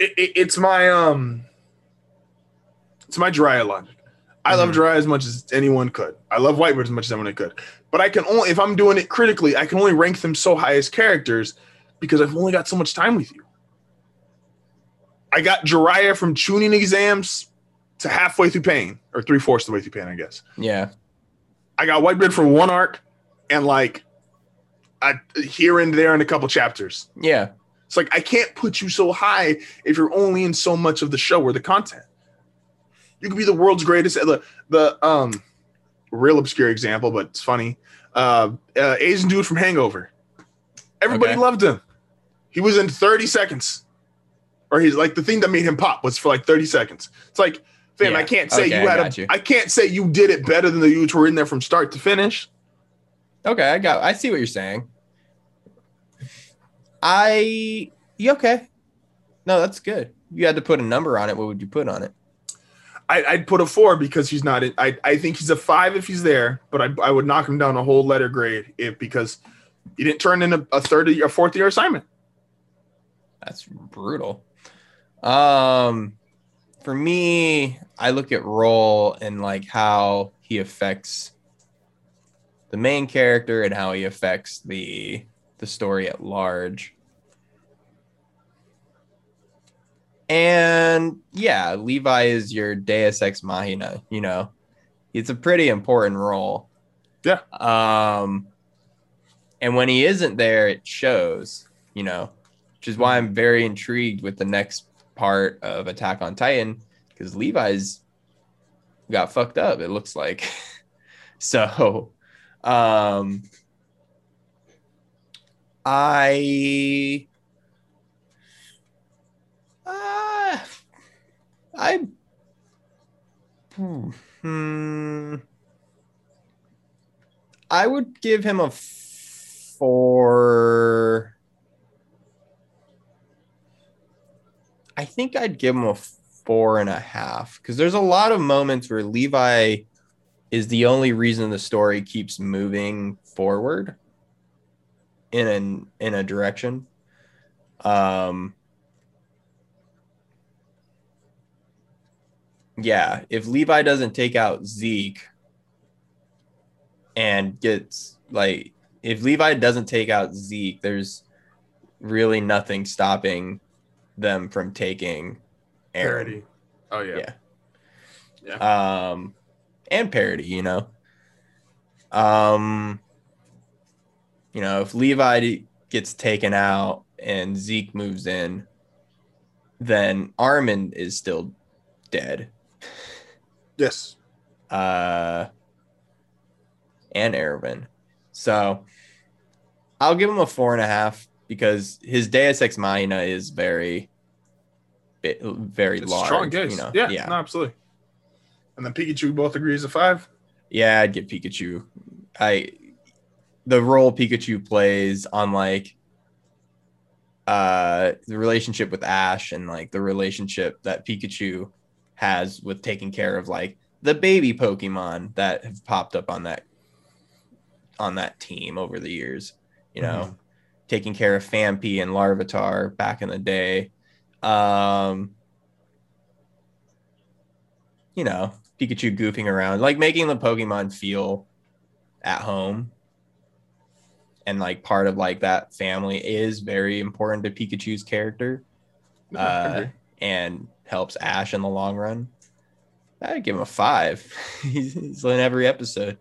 It, it- it's my um, it's my Jiraiya logic. I love Mhm. Jiraiya as much as anyone could. I love Whitebeard as much as anyone could. But I can only if I'm doing it critically, I can only rank them so high as characters because I've only got so much time with you. I got Jiraiya from Chunin exams to halfway through pain, or three fourths of the way through pain, I guess. Yeah. I got Whitebeard from one arc and like I here and there in a couple chapters. Yeah. It's like I can't put you so high if you're only in so much of the show or the content. You could be the world's greatest. The the um real obscure example, but it's funny. Uh, uh Asian dude from Hangover. Everybody Okay. loved him. He was in 30 seconds. Or he's like the thing that made him pop was for like 30 seconds. It's like, fam, Yeah. I can't say Okay, you had got a you. I can't say you did it better than the who were in there from start to finish. Okay, I got I see what you're saying. I you okay. No, that's good. You had to put a number on it. What would you put on it? I, I'd put a four because he's not in. I, I think he's a five if he's there, but I, I would knock him down a whole letter grade if because he didn't turn in a, a third year, a fourth year assignment. That's brutal. Um for me, I look at role and like how he affects the main character and how he affects the the story at large. And yeah, Levi is your Deus Ex Machina, you know. It's a pretty important role. Yeah. Um and when he isn't there, it shows, you know, which is why I'm very intrigued with the next part of Attack on Titan because Levi's got fucked up, it looks like. so, um, I, uh, I, hmm, I would give him a four. I think I'd give him a four and a half because there's a lot of moments where Levi is the only reason the story keeps moving forward in an in a direction. Um yeah, if Levi doesn't take out Zeke and gets like if Levi doesn't take out Zeke, there's really nothing stopping them from taking Eren. Paradis. Oh yeah. Yeah. Um and Paradis, you know. Um you know, if Levi gets taken out and Zeke moves in, then Armin is still dead. Yes. Uh and Erwin. So I'll give him a four and a half because his Deus Ex Machina is very, very It's large. strong case. You know, yeah. yeah. No, absolutely. And then Pikachu, both agree is a five. Yeah, I'd get Pikachu. I the role Pikachu plays on like uh the relationship with Ash and like the relationship that Pikachu has with taking care of like the baby Pokemon that have popped up on that on that team over the years. You know, Mhm. taking care of Phanpy and Larvitar back in the day. Um, you know, Pikachu goofing around, like making the Pokemon feel at home. And like part of like that family is very important to Pikachu's character uh, and helps Ash in the long run. I'd give him a five. he's, he's in every episode.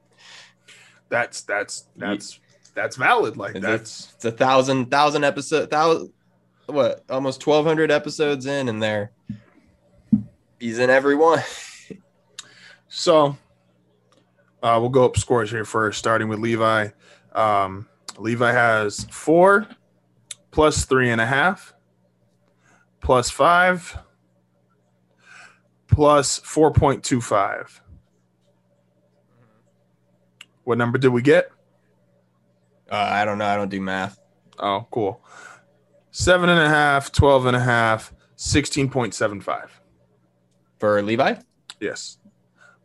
that's that's that's that's valid. Like Is it- that's It's a thousand thousand episode thousand what almost twelve hundred episodes in and there. He's in every one. so. Uh, we'll go up scores here first, starting with Levi. Um, Levi has four, plus three and a half, plus five, plus four point two five. What number did we get? Uh, I don't know. I don't do math. Oh, cool. Seven and a half, 12 and a half, 16.75. For Levi? Yes.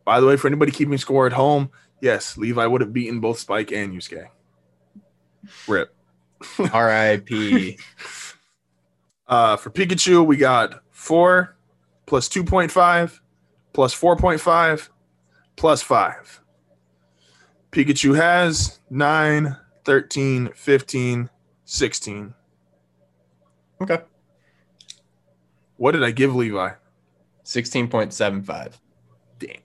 By the way, for anybody keeping score at home, yes, Levi would have beaten both Spike and Yusuke. Rip. R.I.P. Uh, for Pikachu, we got four plus 2.5 plus 4.5 plus five. Pikachu has 9, 13, 15, 16. Okay. What did I give Levi? Sixteen point seven five. Damn.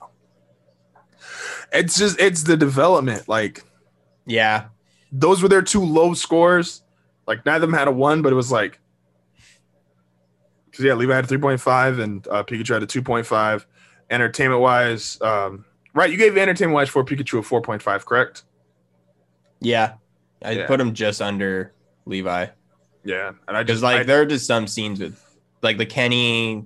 It's just it's the development. Like Yeah. those were their two low scores. Like neither of them had a one, but it was like because yeah, Levi had a three point five and uh, Pikachu had a two point five. Entertainment wise, um, right? You gave entertainment wise for Pikachu a four point five, correct? Yeah. I Yeah. put him just under Levi. Yeah, and I just like I- there are just some scenes with like the Kenny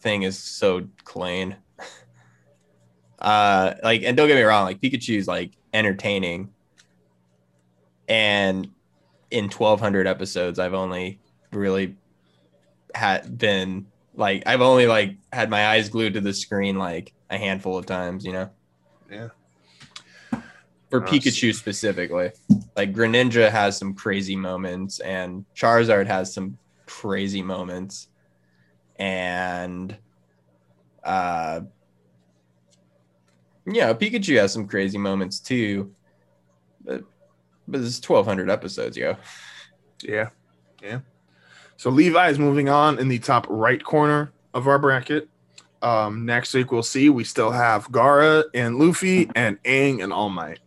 thing is so clean. uh like and don't get me wrong, like Pikachu's like entertaining. And in twelve hundred episodes, I've only really had been like I've only like had my eyes glued to the screen like a handful of times, you know. yeah, For Nice. Pikachu specifically. Like Greninja has some crazy moments and Charizard has some crazy moments. And uh yeah, Pikachu has some crazy moments too. But but it's 1200 episodes, yo. yeah, yeah. So Levi is moving on in the top right corner of our bracket. Um, next week we'll see. We still have Gaara and Luffy and Aang and All Might.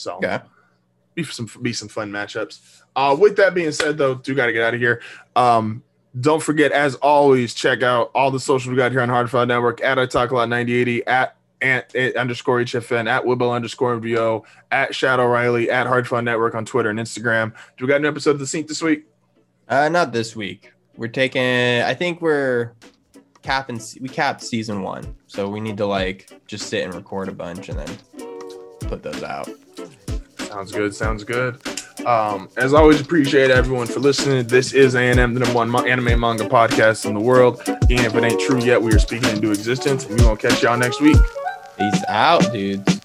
So Okay. be some be some fun matchups. Uh, with that being said, though, do got to get out of here. Um, don't forget, as always, check out all the socials we got here on Hard Hardfile Network at I Talk a Lot 9080 at at, at underscore HFN at Wibble underscore VO at Shadow Riley at Hard Hardfile Network on Twitter and Instagram. Do we got an episode of the Sync this week? Uh not this week. We're taking I think we're capping we capped season 1. So we need to like just sit and record a bunch and then put those out. Sounds good. Sounds good. Um, as always, appreciate everyone for listening. This is A&M, the number one anime manga podcast in the world. And if it ain't true yet, we are speaking into existence. And we gonna catch y'all next week. Peace out, dudes.